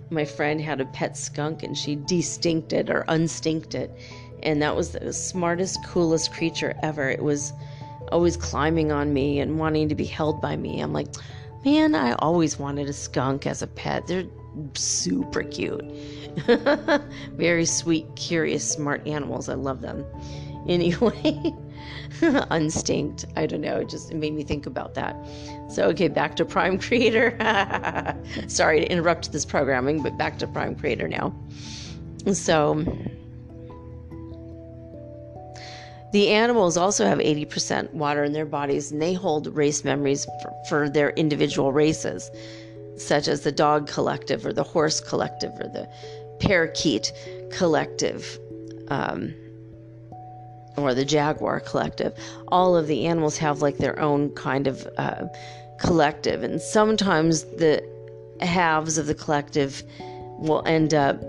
my friend had a pet skunk and she destinked it or unstinked it. And that was the smartest, coolest creature ever. It was always climbing on me and wanting to be held by me. I'm like, man, I always wanted a skunk as a pet. They're super cute. Very sweet, curious, smart animals. I love them. Anyway, unstinct. I don't know. It just made me think about that. So, okay, back to Prime Creator. Sorry to interrupt this programming, but back to Prime Creator now. So, the animals also have 80% water in their bodies and they hold race memories for, for their individual races such as the Dog Collective or the Horse Collective or the Parakeet Collective um, or the Jaguar Collective. All of the animals have like their own kind of uh, collective, and sometimes the halves of the collective will end up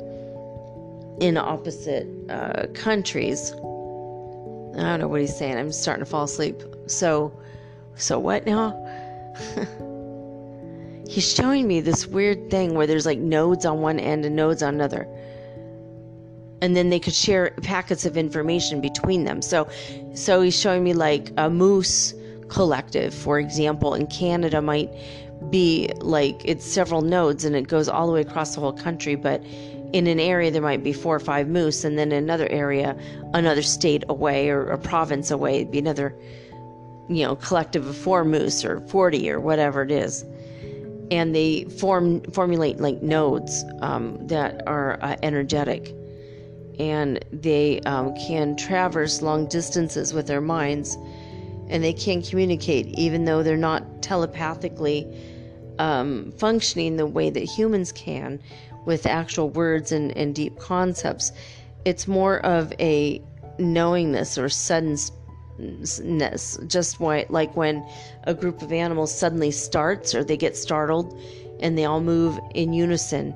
in opposite uh, countries. I don't know what he's saying. I'm starting to fall asleep. So, so what now? he's showing me this weird thing where there's like nodes on one end and nodes on another. And then they could share packets of information between them. So so he's showing me like a moose collective for example in canada might be like it's several nodes and it goes all the way across the whole country but in an area there might be four or five moose and then in another area another state away or a province away. It'd be another you know collective of four moose or 40 or whatever it is and they form formulate like nodes um, that are uh, energetic. And they um, can traverse long distances with their minds and they can communicate even though they're not telepathically um, functioning the way that humans can with actual words and, and deep concepts. It's more of a knowingness or suddenness just why, like when a group of animals suddenly starts or they get startled and they all move in unison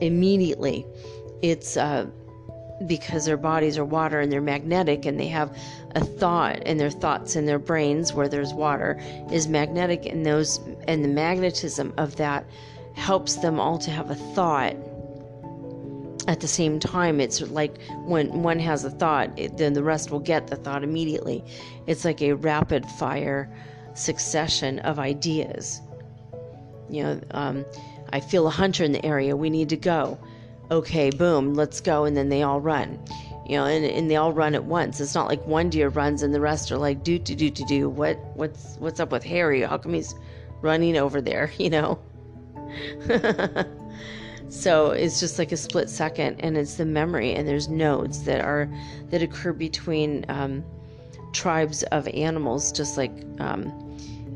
immediately. It's uh, because their bodies are water and they're magnetic and they have a thought and their thoughts in their brains where there's water is magnetic and those and the magnetism of that helps them all to have a thought at the same time it's like when one has a thought it, then the rest will get the thought immediately. It's like a rapid fire succession of ideas. You know um, i feel a hunter in the area. We need to go. Okay boom let's go. And then they all run. You know and, and they all run at once. It's not like one deer runs and the rest are like do do do do do what what's what's up with harry? How come he's running over there? You know so it's just like a split second and it's the memory and there's nodes that are that occur between um, tribes of animals just like um,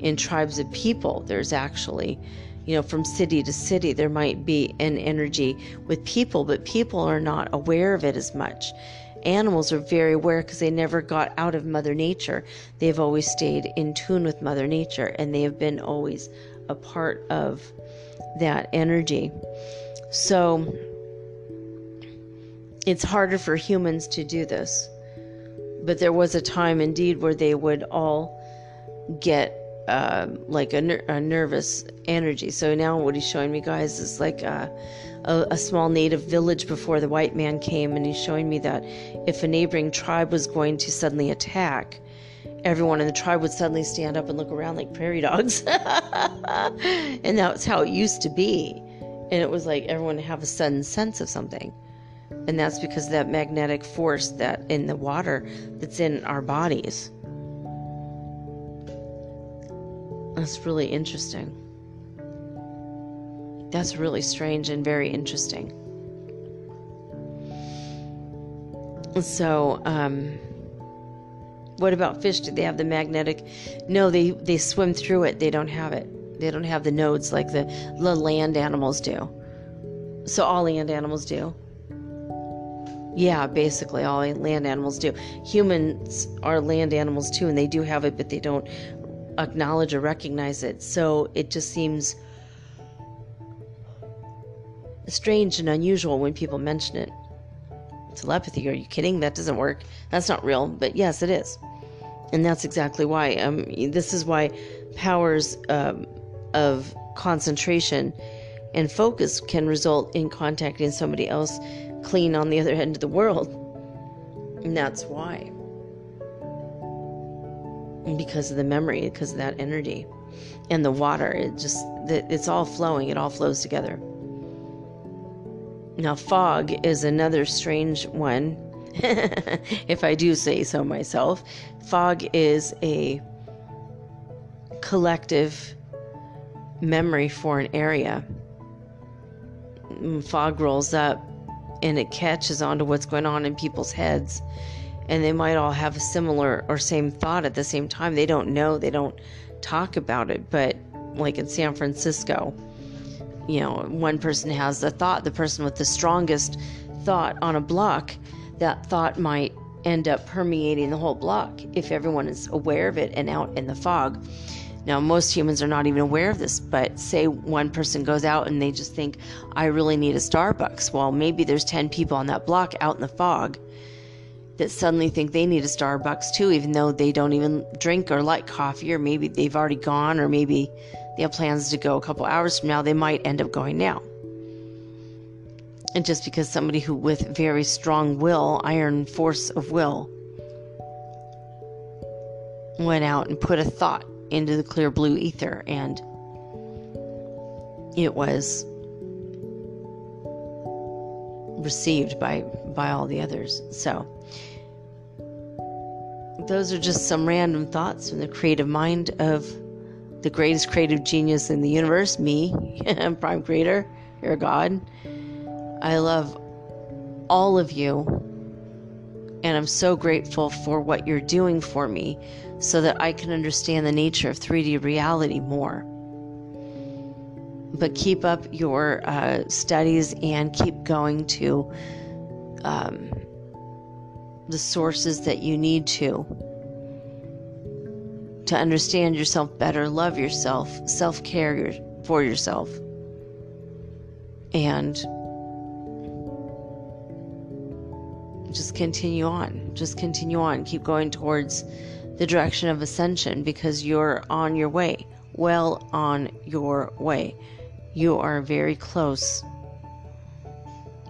in tribes of people. There's actually you know from city to city there might be an energy with people but people are not aware of it as much. Animals are very aware because they never got out of mother nature. They've always stayed in tune with mother nature and they have been always a part of that energy so it's harder for humans to do this. But there was a time indeed where they would all get uh, like a, ner- a, nervous energy. So now what he's showing me, guys, is like a, a, a, small native village before the white man came, and he's showing me that if a neighboring tribe was going to suddenly attack, everyone in the tribe would suddenly stand up and look around like prairie dogs. and that's how it used to be and it was like everyone have a sudden sense of something. And that's because that magnetic force that in the water that's in our bodies. That's really interesting. That's really strange and very interesting. So um what about fish? Do they have the magnetic? No they they swim through it. They don't have it they don't have the nodes like the, the land animals do. So all land animals do. Yeah, basically all land animals do. Humans are land animals too, and they do have it, but they don't acknowledge or recognize it. So it just seems strange and unusual when people mention it. Telepathy, are you kidding? That doesn't work. That's not real, but yes, it is. And that's exactly why. Um, this is why powers um, of concentration and focus can result in contacting somebody else clean on the other end of the world. And that's why. Because of the memory, because of that energy. And the water, it just, it's all flowing, it all flows together. Now, fog is another strange one, if I do say so myself. Fog is a collective memory for an area. Fog rolls up and it catches onto what's going on in people's heads. And they might all have a similar or same thought at the same time. They don't know, they don't talk about it. But like in San Francisco, you know, one person has the thought, the person with the strongest thought on a block, that thought might end up permeating the whole block if everyone is aware of it and out in the fog. Now, most humans are not even aware of this, but say one person goes out and they just think, I really need a Starbucks. Well, maybe there's 10 people on that block out in the fog that suddenly think they need a Starbucks too, even though they don't even drink or like coffee, or maybe they've already gone, or maybe they have plans to go a couple hours from now, they might end up going now. And just because somebody who with very strong will, iron force of will, went out and put a thought into the clear blue ether, and it was received by by all the others. So those are just some random thoughts from the creative mind of the greatest creative genius in the universe, me, prime creator, your God. I love all of you and I'm so grateful for what you're doing for me so that I can understand the nature of 3D reality more. But keep up your uh, studies and keep going to um, the sources that you need to to understand yourself better, love yourself, self care for yourself. And just continue on. Just continue on. Keep going towards the direction of ascension because you're on your way. Well, on your way. You are very close.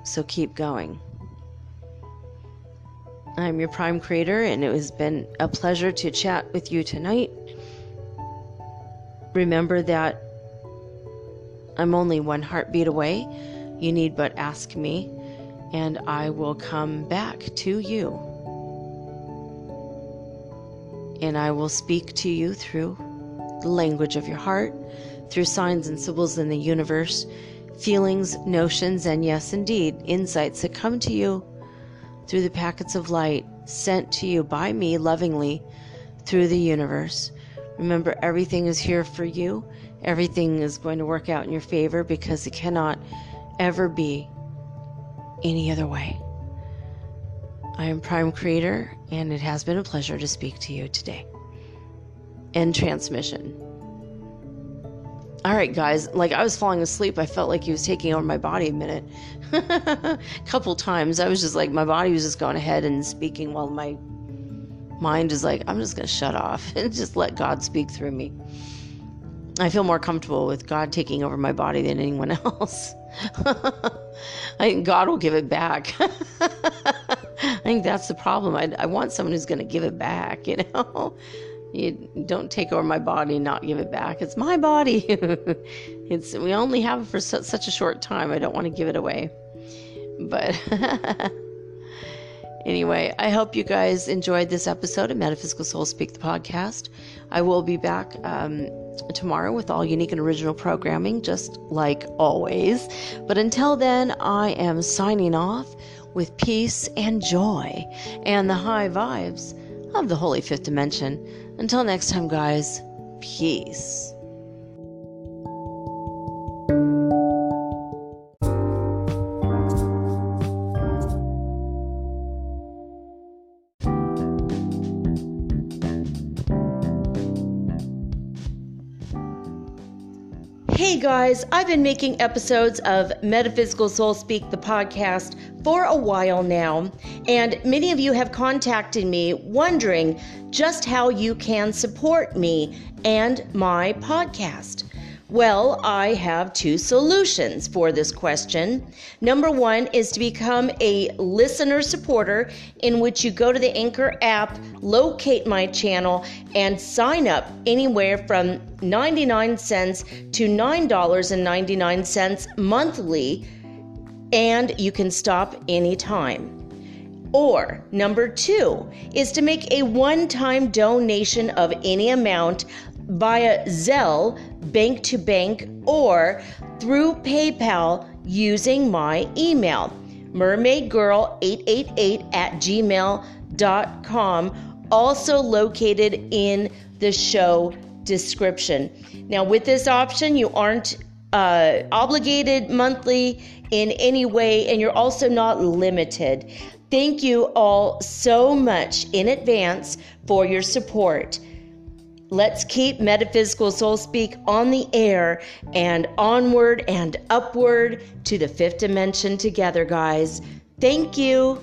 So keep going. I'm your Prime Creator, and it has been a pleasure to chat with you tonight. Remember that I'm only one heartbeat away. You need but ask me, and I will come back to you. And I will speak to you through the language of your heart, through signs and symbols in the universe, feelings, notions, and yes, indeed, insights that come to you through the packets of light sent to you by me lovingly through the universe. Remember, everything is here for you. Everything is going to work out in your favor because it cannot ever be any other way. I am Prime Creator, and it has been a pleasure to speak to you today. End transmission. All right, guys. Like I was falling asleep. I felt like he was taking over my body a minute. a couple times. I was just like, my body was just going ahead and speaking while my mind is like, I'm just going to shut off and just let God speak through me. I feel more comfortable with God taking over my body than anyone else. I think God will give it back. Think that's the problem. I, I want someone who's going to give it back, you know? You don't take over my body and not give it back. It's my body. it's we only have it for su- such a short time. I don't want to give it away. But anyway, I hope you guys enjoyed this episode of Metaphysical Soul Speak the podcast. I will be back um, tomorrow with all unique and original programming, just like always. But until then, I am signing off with peace and joy and the high vibes of the Holy Fifth Dimension. Until next time, guys, peace. Hey guys, I've been making episodes of Metaphysical Soul Speak, the podcast, for a while now, and many of you have contacted me wondering just how you can support me and my podcast. Well, I have two solutions for this question. Number one is to become a listener supporter, in which you go to the Anchor app, locate my channel, and sign up anywhere from 99 cents to $9.99 monthly, and you can stop anytime. Or number two is to make a one time donation of any amount via Zelle, bank to bank, or through PayPal using my email, mermaidgirl888 at gmail.com, also located in the show description. Now, with this option, you aren't uh, obligated monthly in any way, and you're also not limited. Thank you all so much in advance for your support. Let's keep Metaphysical Soul Speak on the air and onward and upward to the fifth dimension together, guys. Thank you.